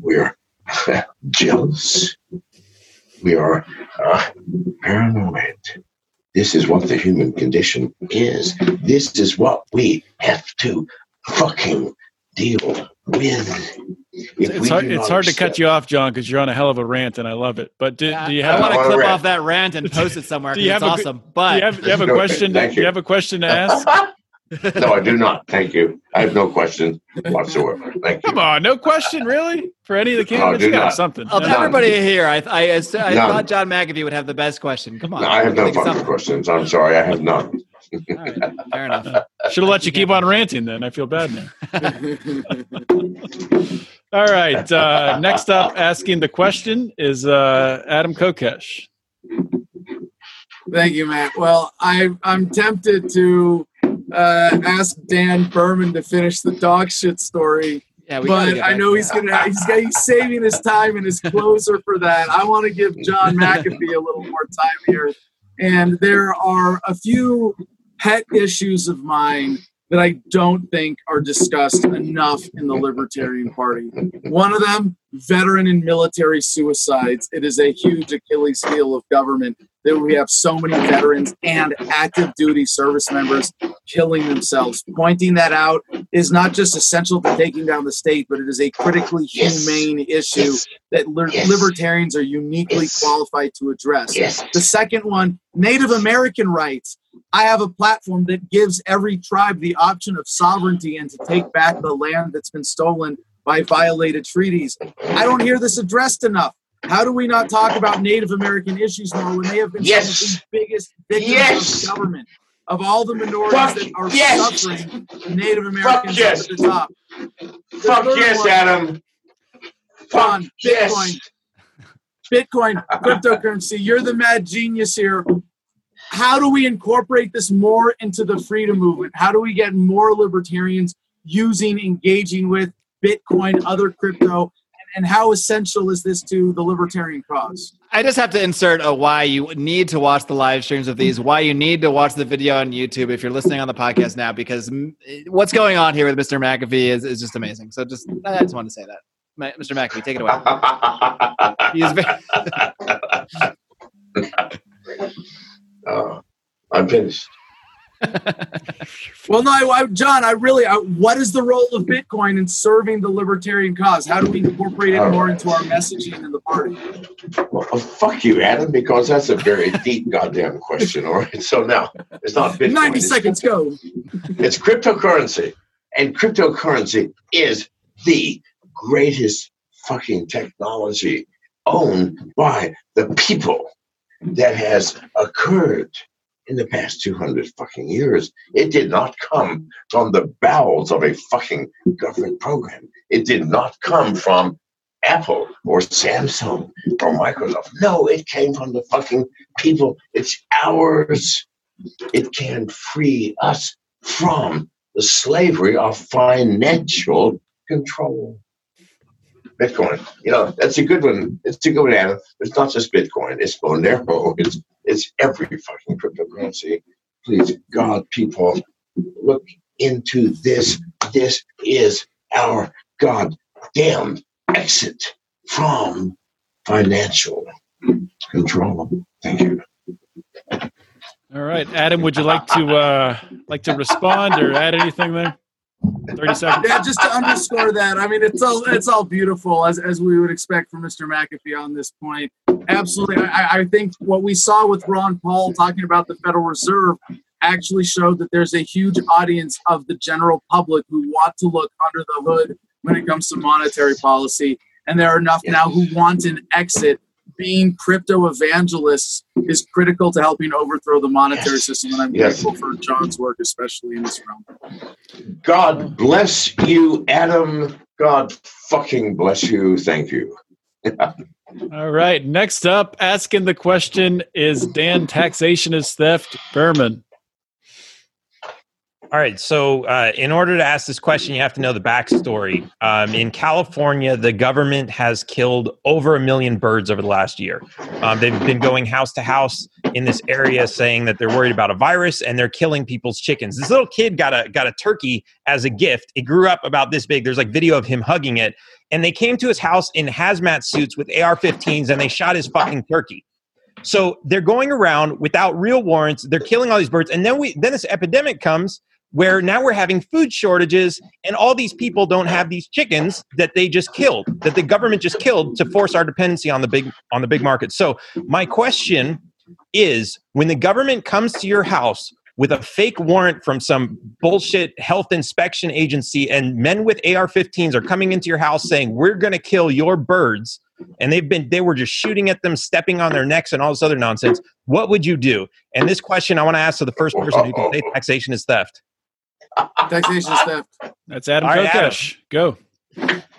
We're jealous. We are uh, paranoid. This is what the human condition is. This is what we have to fucking deal with. If It's hard, it's hard to cut you off, John, because you're on a hell of a rant, and I love it. But do, do you have I want to clip rant. off that rant and post it somewhere. Do 'cause you it's have a good- awesome. do But you have, do you have a No, question? thank Do you you. have a question to ask? No, I do not. Thank you. I have no questions whatsoever. Thank you. Come on, no question, really, for any of the No, candidates. do You got not. something. of None. everybody here, I I, I, I thought John McAfee would have the best question. Come on, No, I have no fucking something. questions. I'm sorry. I have none. All right, fair enough. Should have let you keep on ranting. Then I feel bad now. All right. Uh, next up, asking the question is uh, Adam Kokesh. Thank you, Matt. Well, I I'm tempted to uh, ask Dan Behrman to finish the dog shit story, Yeah, but I know to he's gonna he's, he's saving his time and his closer for that. I want to give John McAfee a little more time here, and there are a few pet issues of mine that I don't think are discussed enough in the Libertarian Party. One of them, veteran and military suicides. It is a huge Achilles heel of government that we have so many veterans and active duty service members killing themselves. Pointing that out is not just essential to taking down the state, but it is a critically Yes. humane issue Yes. that li- Yes. libertarians are uniquely qualified to address. The second one, Native American rights. I have a platform that gives every tribe the option of sovereignty and to take back the land that's been stolen by violated treaties. I don't hear this addressed enough. How do we not talk about Native American issues more when they have been Yes. some of the biggest victims Yes. of government? Of all the minorities Fuck that are yes. suffering, Native Americans yes. at the top. The Fuck yes, one- Adam. Fuck yes. Bitcoin. Bitcoin, cryptocurrency, you're the mad genius here. How do we incorporate this more into the freedom movement? How do we get more libertarians using, engaging with Bitcoin, other crypto? And how essential is this to the libertarian cause? I just have to insert a why you need to watch the live streams of these, why you need to watch the video on YouTube if you're listening on the podcast now, because what's going on here with Mr. McAfee is, is just amazing. So just I just wanted to say that. Mr. McAfee, take it away. He is very, Uh, I'm finished. Well, no, I, John, I really, I, what is the role of Bitcoin in serving the libertarian cause? How do we incorporate it more into our messaging in the party? Well, uh, fuck you, Adam, because that's a very deep goddamn question. All right. So now it's not Bitcoin. 90 it's- seconds, go. It's cryptocurrency. And cryptocurrency is the greatest fucking technology owned by the people that has occurred in the past 200 fucking years. It did not come from the bowels of a fucking government program. It did not come from Apple or Samsung or Microsoft. No, it came from the fucking people. It's ours. It can free us from the slavery of financial control. Bitcoin, you know, that's a good one. It's a good one, Adam. It's not just Bitcoin, it's Monero, it's it's every fucking cryptocurrency. Please, God, people, look into this. This is our goddamn exit from financial control. Thank you. All right, Adam, would you like to uh, like to respond or add anything there? Thirty seconds. Yeah, just to underscore that, I mean, it's all it's all beautiful as as we would expect from Mr. McAfee on this point. Absolutely, I, I think what we saw with Ron Paul talking about the Federal Reserve actually showed that there's a huge audience of the general public who want to look under the hood when it comes to monetary policy, and there are enough now who want an exit. Being crypto evangelists is critical to helping overthrow the monetary Yes. system, and I'm Yes. grateful for John's work, especially in this realm. God bless you, Adam. God fucking bless you. Thank you. All right. Next up, asking the question is Dan taxation is theft Behrman. All right. So, uh, in order to ask this question, you have to know the backstory. Um, in California, the government has killed over a million birds over the last year. Um, they've been going house to house in this area, saying that they're worried about a virus and they're killing people's chickens. This little kid got a got a turkey as a gift. It grew up about this big. There's like video of him hugging it, and they came to his house in hazmat suits with AR-15s and they shot his fucking turkey. So they're going around without real warrants. They're killing all these birds, and then we then this epidemic comes where now we're having food shortages, and all these people don't have these chickens that they just killed, that the government just killed to force our dependency on the big on the big market. So my question is, when the government comes to your house with a fake warrant from some bullshit health inspection agency, and men with AR-15s are coming into your house saying, "We're going to kill your birds." and they've been they were just shooting at them stepping on their necks and all this other nonsense what would you do and this question i want to ask to the first person who can say taxation is theft Taxation is theft. That's Adam All right, Adam. Go.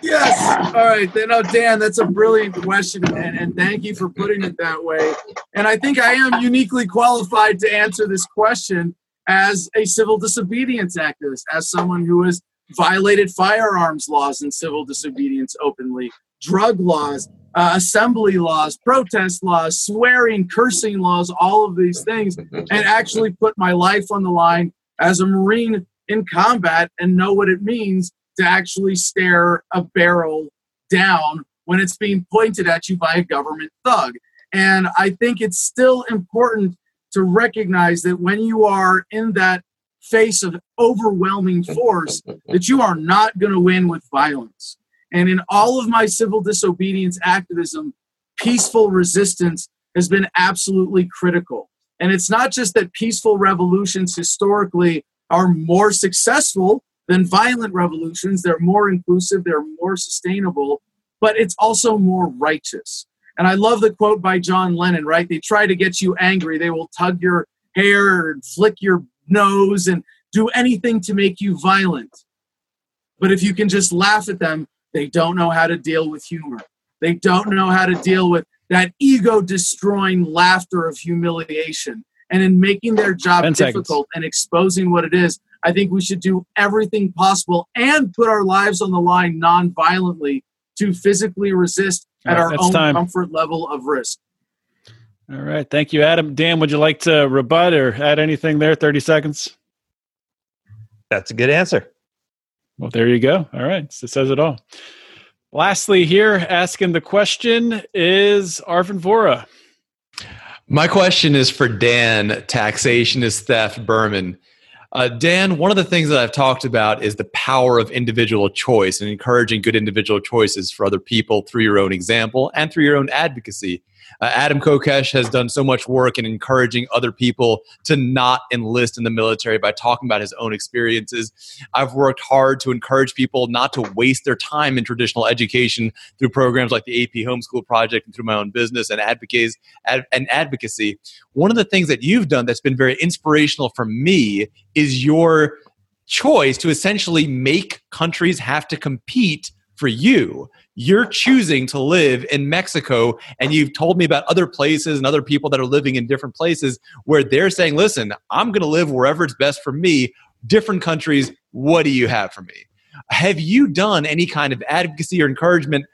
Yes. All right. Then, oh, Dan, that's a brilliant question, and, and thank you for putting it that way. And I think I am uniquely qualified to answer this question as a civil disobedience activist, as someone who has violated firearms laws and civil disobedience openly, drug laws, uh, assembly laws, protest laws, swearing, cursing laws, all of these things, and actually put my life on the line as a Marine in combat and know what it means to actually stare a barrel down when it's being pointed at you by a government thug. And I think it's still important to recognize that when you are in that face of overwhelming force, that you are not going to win with violence. And in all of my civil disobedience activism, peaceful resistance has been absolutely critical. And it's not just that peaceful revolutions historically are more successful than violent revolutions, they're more inclusive, they're more sustainable, but it's also more righteous. And I love the quote by John Lennon, right? They try to get you angry, they will tug your hair and flick your nose and do anything to make you violent. But if you can just laugh at them, they don't know how to deal with humor. They don't know how to deal with that ego destroying laughter of humiliation. And in making their job 10 seconds. difficult and exposing what it is, I think we should do everything possible and put our lives on the line non-violently to physically resist at All our own time. comfort level of risk. All right. Thank you, Adam. Dan, would you like to rebut or add anything there? 30 seconds. that's a good answer Well, there you go. All right. So it says it all. Lastly, here asking the question is Arvin Vohra. My question is for Dan. Taxation is theft, Behrman. Uh, Dan, one of the things that I've talked about is the power of individual choice and encouraging good individual choices for other people through your own example and through your own advocacy. Uh, Adam Kokesh has done so much work in encouraging other people to not enlist in the military by talking about his own experiences. I've worked hard to encourage people not to waste their time in traditional education through programs like the AP Homeschool Project and through my own business and advocates ad, and advocacy. One of the things that you've done that's been very inspirational for me is your choice to essentially make countries have to compete for you. You're choosing to live in Mexico, and you've told me about other places and other people that are living in different places where they're saying, Listen, I'm going to live wherever it's best for me. Different countries, what do you have for me? Have you done any kind of advocacy or encouragement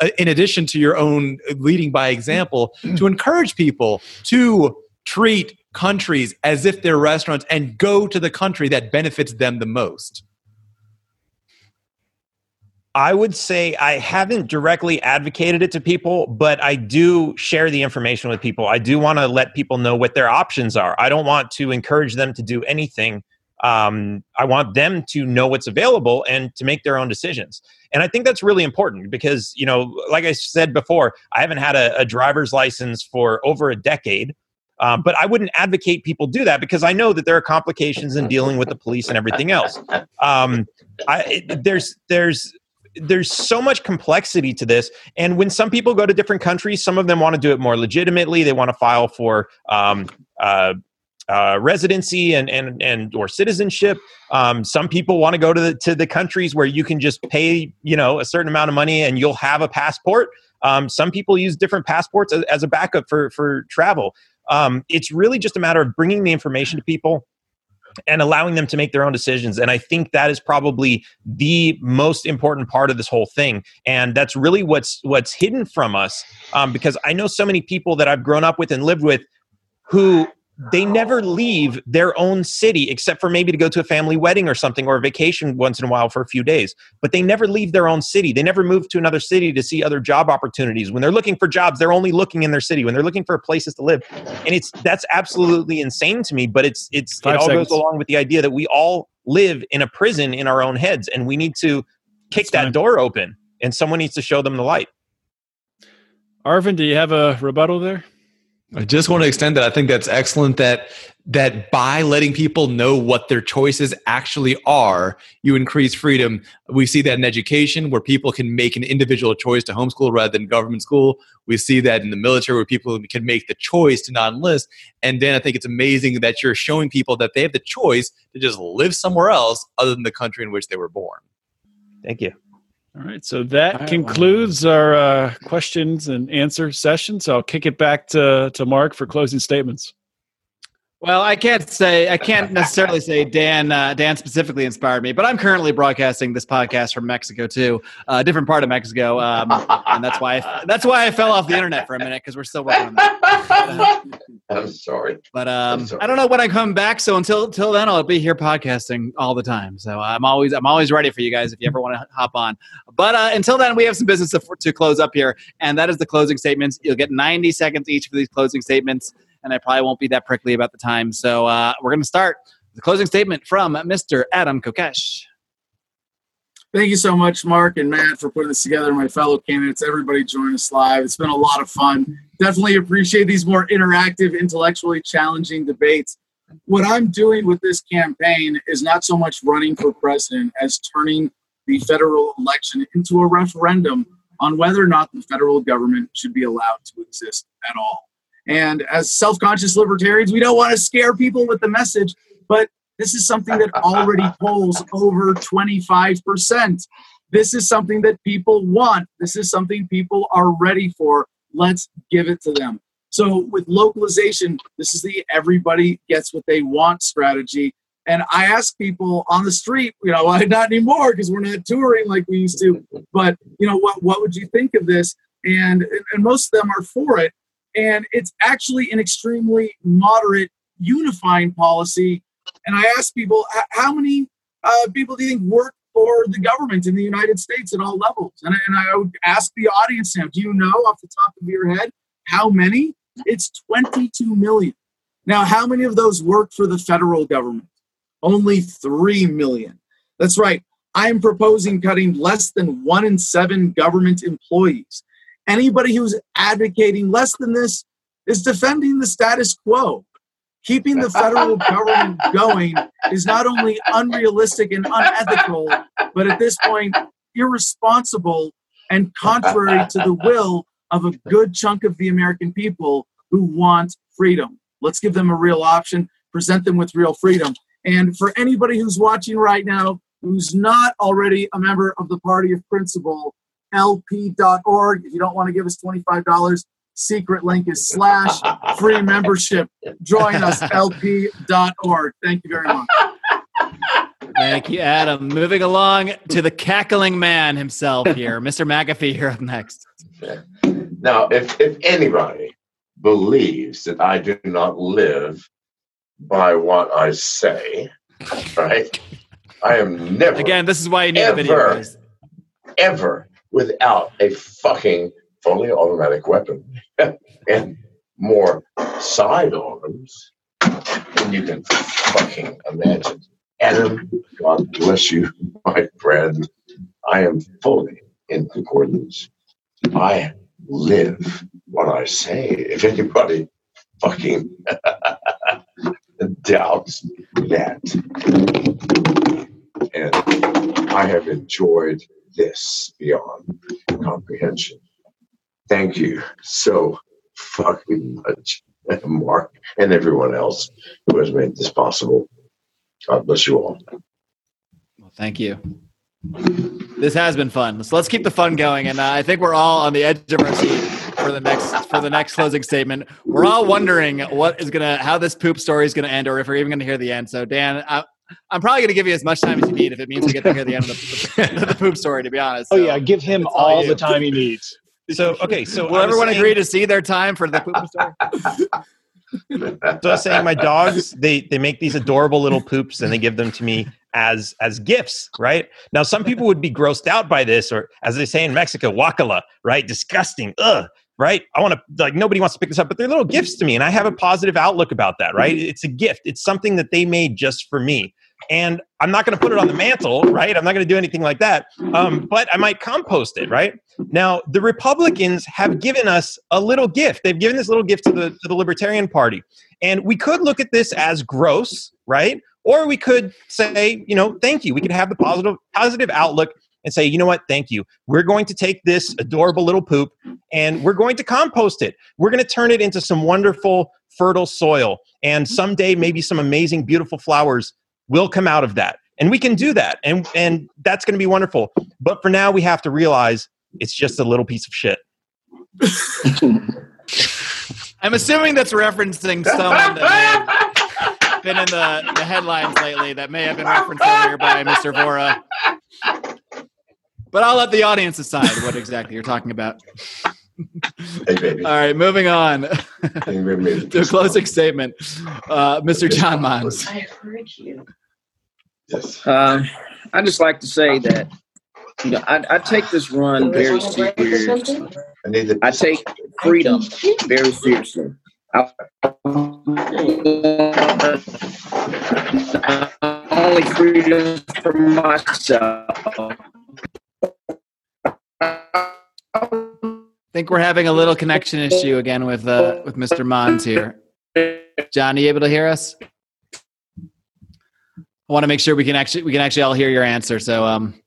uh, in addition to your own leading by example to encourage people to treat countries as if they're restaurants and go to the country that benefits them the most I would say I haven't directly advocated it to people, but I do share the information with people. I do want to let people know what their options are. I don't want to encourage them to do anything. Um, I want them to know what's available and to make their own decisions. And I think that's really important because, you know, like I said before, I haven't had a, a driver's license for over a decade. Um, but I wouldn't advocate people do that because I know that there are complications in dealing with the police and everything else. Um, I, there's there's there's so much complexity to this. And when some people go to different countries some of them want to do it more legitimately. They want to file for um, uh, uh, residency and, and and or citizenship. Um, some people want to go to the to the countries where you can just pay you know a certain amount of money and you'll have a passport. Um, some people use different passports as, as a backup for for travel. Um, it's really just a matter of bringing the information to people and allowing them to make their own decisions. And I think that is probably the most important part of this whole thing. And that's really what's what's hidden from us. Um, because I know so many people that I've grown up with and lived with who they never leave their own city except for maybe to go to a family wedding or something or a vacation once in a while for a few days but they never leave their own city they never move to another city to see other job opportunities when they're looking for jobs they're only looking in their city when they're looking for places to live and it's that's absolutely insane to me but it's it's Five it all seconds. goes along with the idea that we all live in a prison in our own heads and we need to kick That's that fine. door open and someone needs to show them the light Arvin, do you have a rebuttal there? I just want to extend that. I think that's excellent that that by letting people know what their choices actually are, you increase freedom. We see that in education where people can make an individual choice to homeschool rather than government school. We see that in the military where people can make the choice to not enlist. And then I think it's amazing that you're showing people that they have the choice to just live somewhere else other than the country in which they were born. thank you All right, so that concludes our uh, questions and answer session. So I'll kick it back to, to Marc for closing statements. Well, I can't say I can't necessarily say Dan uh, Dan specifically inspired me, but I'm currently broadcasting this podcast from Mexico too, a different part of Mexico, um, and that's why I, that's why I fell off the internet for a minute because we're still working on that. I'm sorry. But um, sorry. I don't know when I come back, so until until then, I'll be here podcasting all the time. So I'm always I'm always ready for you guys if you ever want to hop on. But uh, until then, we have some business to, to close up here, and that is the closing statements. You'll get 90 seconds each for these closing statements, and I probably won't be that prickly about the time. So uh, we're going to start the closing statement from Mr. Adam Kokesh. Thank you so much, Marc and Matt, for putting this together. My fellow candidates, everybody join us live. It's been a lot of fun. Definitely appreciate these more interactive, intellectually challenging debates. What I'm doing with this campaign is not so much running for president as turning the federal election into a referendum on whether or not the federal government should be allowed to exist at all. And as self conscious libertarians, we don't want to scare people with the message, but this is something that already polls over 25%. This is something that people want. This is something people are ready for. Let's give it to them. So, with localization, this is the everybody gets what they want strategy. And I ask people on the street, you know, why not anymore because we're not touring like we used to, but, you know, what, what would you think of this? And, and most of them are for it. And it's actually an extremely moderate, unifying policy and I asked people, how many uh, people do you think work for the government in the United States at all levels? And, I- and I would ask the audience now, do you know off the top of your head how many? It's 22 million. Now, how many of those work for the federal government? Only 3 million. That's right. I am proposing cutting less than one in seven government employees. Anybody who's advocating less than this is defending the status quo keeping the federal government going is not only unrealistic and unethical, but at this point, irresponsible and contrary to the will of a good chunk of the American people who want freedom. Let's give them a real option, present them with real freedom. And for anybody who's watching right now who's not already a member of the Party of Principle, lp.org, if you don't want to give us $25, secret link is slash free membership. Join us, lp.org. Thank you very much. Thank you, Adam. Moving along to the cackling man himself here, Mr. McAfee. You're up next. Now, if, if anybody believes that I do not live by what I say, right, I am never, Again, this is why you need a video. Ever. guys. ever without a fucking fully automatic weapon and more sidearms than you can fucking imagine. Adam, God bless you, my friend. I am fully in concordance. I live what I say. If anybody fucking doubts that, and I have enjoyed this beyond comprehension. Thank you so fucking much, Marc, and everyone else who has made this possible. God bless you all. Well, thank you. This has been fun. So let's keep the fun going. And uh, I think we're all on the edge of our seat for the next for the next closing statement. We're all wondering what is gonna how this poop story is gonna end, or if we're even gonna hear the end. So Dan, I, I'm probably gonna give you as much time as you need if it means we get to hear the end of the, the poop story. To be honest. Oh So, yeah, give him all all the time he needs. So okay, so Will everyone saying- agree to see their time for the poop story? So I was saying my dogs, they they make these adorable little poops and they give them to me as as gifts, right? Now some people would be grossed out by this, or as they say in Mexico, wakala, right? Disgusting. Ugh. Right? I want to like nobody wants to pick this up, but they're little gifts to me, and I have a positive outlook about that, right? It's a gift. It's something that they made just for me. And I'm not going to put it on the mantle, right? I'm not going to do anything like that. Um, but I might compost it, right? Now, the Republicans have given us a little gift. They've given this little gift to the, to the Libertarian Party. And we could look at this as gross, right? Or we could say, you know, thank you. We could have the positive, positive outlook and say, you know what, thank you. We're going to take this adorable little poop and we're going to compost it. We're going to turn it into some wonderful, fertile soil. And someday, maybe some amazing, beautiful flowers will come out of that. And we can do that. And, and that's going to be wonderful. But for now, we have to realize it's just a little piece of shit. I'm assuming that's referencing someone that may have been in the, the headlines lately that may have been referenced earlier by Mr. Vohra. But I'll let the audience decide what exactly you're talking about. Hey, baby. All right, moving on Can you bring me to a closing statement. Uh, Mr. John Monds. I heard you. Yes. Uh, I just like to say that you know I, I take this run very seriously. I. I take freedom very seriously. I, only freedom for myself. I think we're having a little connection issue again with uh, with Mr. Monds here. John, are you able to hear us? I want to make sure we can actually we can actually all hear your answer. So um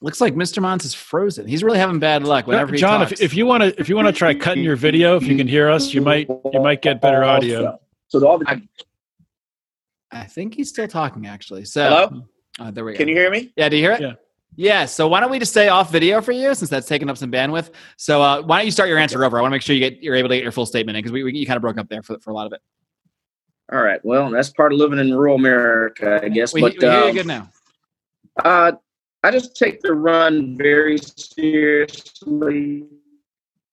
looks like Mr. Monds is frozen. He's really having bad luck whenever he John, talks. if, if you want to if you want to try cutting your video, if you can hear us, you might you might get better audio. So all the, I think he's still talking actually. So Hello? Uh, there we go. can you hear me? Yeah, do you hear it? Yeah. Yeah. So why don't we just stay off video for you since that's taking up some bandwidth? So uh, why don't you start your answer over? I want to make sure you get you're able to get your full statement in because we, we you kind of broke up there for, for a lot of it. All right. Well, that's part of living in rural America, I guess. We, but we hear you um, good now. Uh, I just take the run very seriously.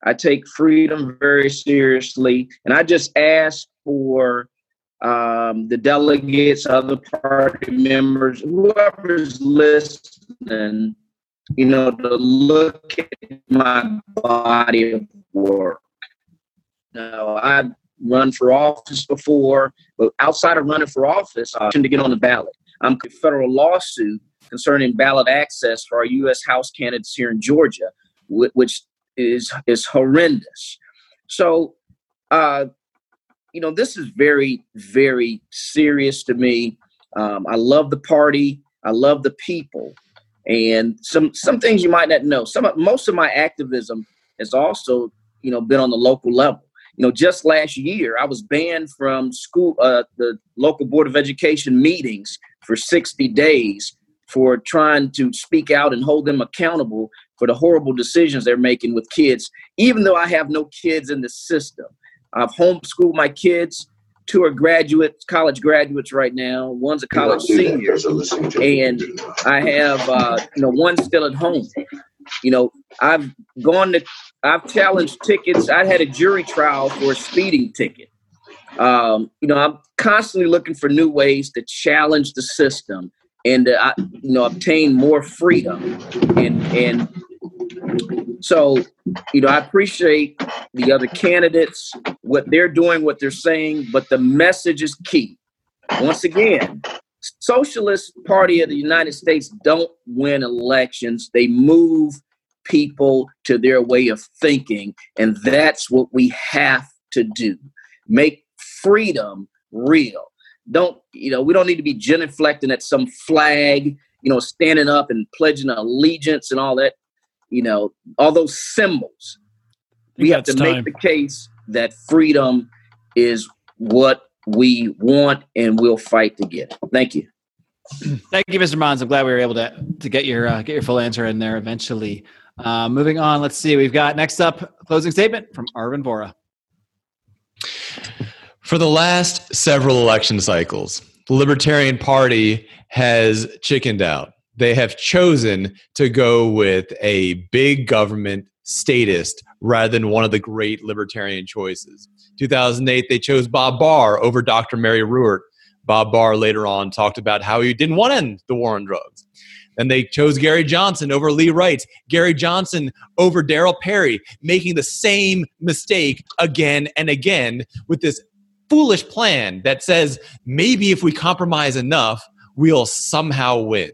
I take freedom very seriously, and I just ask for um, the delegates, other party members, whoever's listening, you know, to look at my body of work. Now, I've run for office before, but outside of running for office, I tend to get on the ballot. I'm a federal lawsuit concerning ballot access for our U.S. House candidates here in Georgia, which is is horrendous. So, uh, you know, this is very, very serious to me. Um, I love the party. I love the people, and some some things you might not know. Some most of my activism has also, you know, been on the local level. You know, just last year I was banned from school, uh, the local board of education meetings for 60 days for trying to speak out and hold them accountable for the horrible decisions they're making with kids, even though I have no kids in the system. I've homeschooled my kids. Two are graduates, college graduates right now. One's a college senior, and I have uh, you know one still at home. You know, I've gone to, I've challenged tickets. I had a jury trial for a speeding ticket. Um, you know, I'm constantly looking for new ways to challenge the system and to, uh, you know obtain more freedom. And and so, you know, I appreciate the other candidates, what they're doing, what they're saying, but the message is key. Once again, Socialist Party of the United States don't win elections. They move people to their way of thinking, and that's what we have to do. Make freedom real. Don't you know? We don't need to be genuflecting at some flag, you know, standing up and pledging allegiance and all that. You know, all those symbols. We have to that's make the case that freedom is what we want, and we'll fight to get it. Thank you. Thank you, Mr. Monds. I'm glad we were able to to get your uh, get your full answer in there eventually. Uh, moving on, let's see. We've got next up closing statement from Arvin Vohra. For the last several election cycles, the Libertarian Party has chickened out. They have chosen to go with a big government statist rather than one of the great libertarian choices. 2008, they chose Bob Barr over Dr. Mary Ruwart. Bob Barr later on talked about how he didn't want to end the war on drugs. Then they chose Gary Johnson over Lee Wright, Gary Johnson over Darryl Perry, making the same mistake again and again with this foolish plan that says maybe if we compromise enough, we'll somehow win.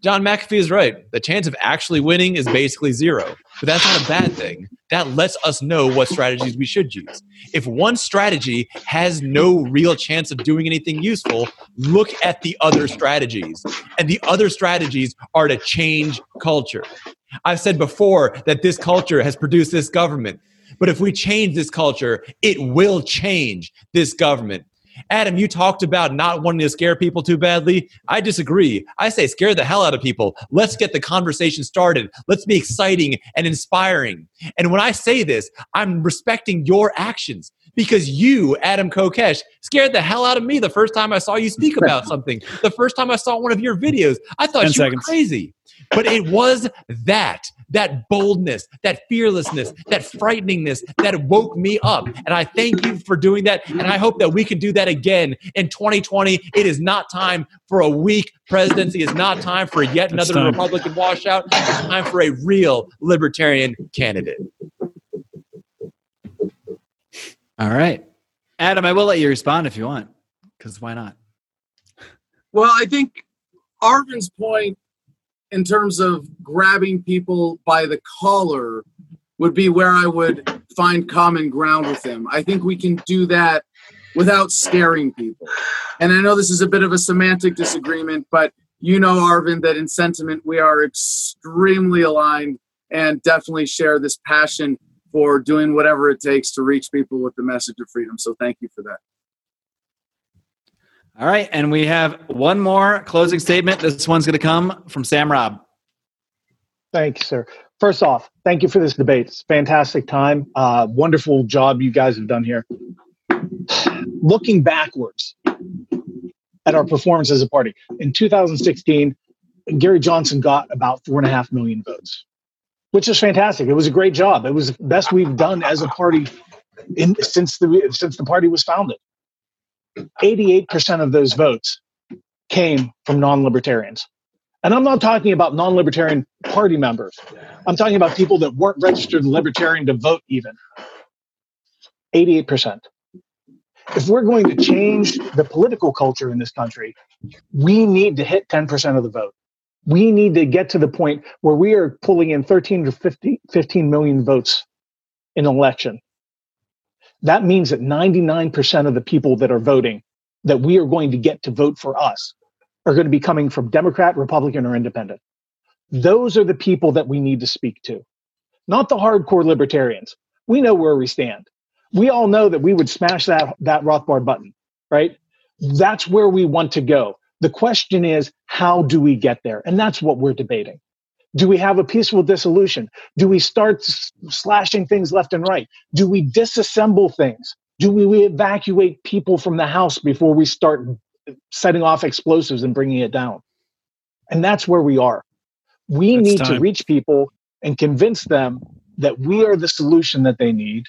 John McAfee is right. The chance of actually winning is basically zero. But that's not a bad thing. That lets us know what strategies we should use. If one strategy has no real chance of doing anything useful, look at the other strategies. And the other strategies are to change culture. I've said before that this culture has produced this government. But if we change this culture, it will change this government. Adam, you talked about not wanting to scare people too badly. I disagree. I say scare the hell out of people. Let's get the conversation started. Let's be exciting and inspiring. And when I say this, I'm respecting your actions because you, Adam Kokesh, scared the hell out of me the first time I saw you speak about something. The first time I saw one of your videos, I thought you seconds. were crazy. But it was that, that boldness, that fearlessness, that frighteningness that woke me up. And I thank you for doing that. And I hope that we can do that again in 2020. It is not time for a weak presidency. It's not time for yet another. Republican washout. It's time for a real libertarian candidate. All right. Adam, I will let you respond if you want, because why not? Well, I think Arvin's point in terms of grabbing people by the collar would be where I would find common ground with them. I think we can do that without scaring people. And I know this is a bit of a semantic disagreement, but you know, Arvin, that in sentiment we are extremely aligned and definitely share this passion for doing whatever it takes to reach people with the message of freedom. So thank you for that. All right. And we have one more closing statement. This one's going to come from Sam Robb. Thank you, sir. First off, thank you for this debate. It's fantastic time. Uh, wonderful job you guys have done here. Looking backwards at our performance as a party, in 2016, Gary Johnson got about four and a half million votes, which is fantastic. It was a great job. It was the best we've done as a party in, since the since the party was founded. 88% of those votes came from non-libertarians. And I'm not talking about non libertarian party members. I'm talking about people that weren't registered libertarian to vote, even. 88%. If we're going to change the political culture in this country, we need to hit 10% of the vote. We need to get to the point where we are pulling in 13 to 50, 15 million votes in an election. That means that 99% of the people that are voting that we are going to get to vote for us are going to be coming from Democrat, Republican, or Independent. Those are the people that we need to speak to, not the hardcore libertarians. We know where we stand. We all know that we would smash that, that Rothbard button, right? That's where we want to go. The question is, how do we get there? And that's what we're debating. Do we have a peaceful dissolution? Do we start slashing things left and right? Do we disassemble things? Do we evacuate people from the house before we start uh, setting off explosives and bringing it down? And that's where we are. We need to reach people and convince them that we are the solution that they need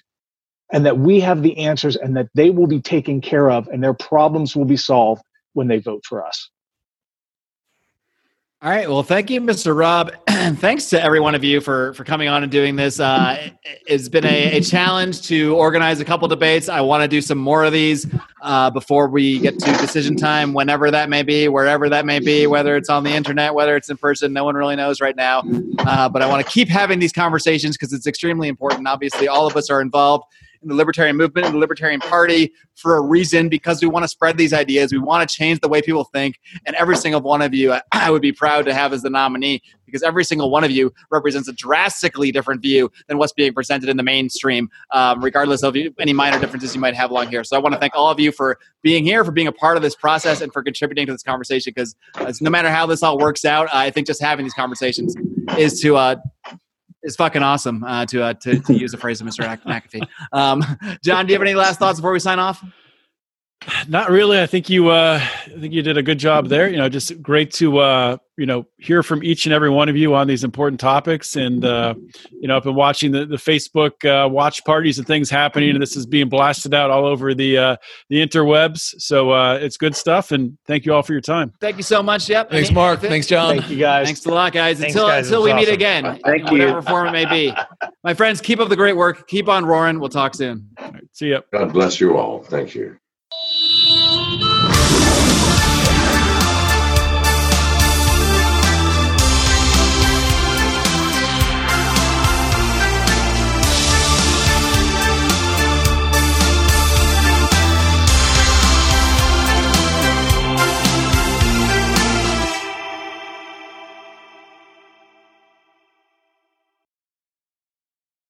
and that we have the answers and that they will be taken care of and their problems will be solved when they vote for us. All right. Well, thank you, Mr. Robb. Thanks to every one of you for for coming on and doing this. Uh, it- it's been a, a challenge to organize a couple debates. I want to do some more of these uh, before we get to decision time, whenever that may be, wherever that may be, whether it's on the internet, whether it's in person. No one really knows right now. Uh, but I want to keep having these conversations because it's extremely important. Obviously, all of us are involved in the libertarian movement and the libertarian party for a reason because we want to spread these ideas. We want to change the way people think. And every single one of you I- i would be proud to have as the nominee because every single one of you represents a drastically different view than what's being presented in the mainstream um, regardless of any minor differences you might have along here. So i want to thank all of you for being here for being a part of this process and for contributing to this conversation because no matter how this all works out i think just having these conversations is to uh, is fucking awesome. Uh, to, uh, to to use a phrase of Mr. McAfee. Um, John, do you have any last thoughts before we sign off? Not really. I think you. Uh, I think you did a good job there. You know, just great to uh, you know hear from each and every one of you on these important topics. And uh, you know, I've been watching the the Facebook uh, watch parties and things happening, and this is being blasted out all over the uh, the interwebs. So uh, it's good stuff. And thank you all for your time. Thank you so much. Yep. Thanks, Marc. Thanks, John. Thank you guys. Thanks a lot, guys. Thanks, until guys. Until was we meet again, Thank in whatever you. form it may be. My friends, keep up the great work. Keep on roaring. We'll talk soon. All right, see you. God bless you all. Thank you. Thank you.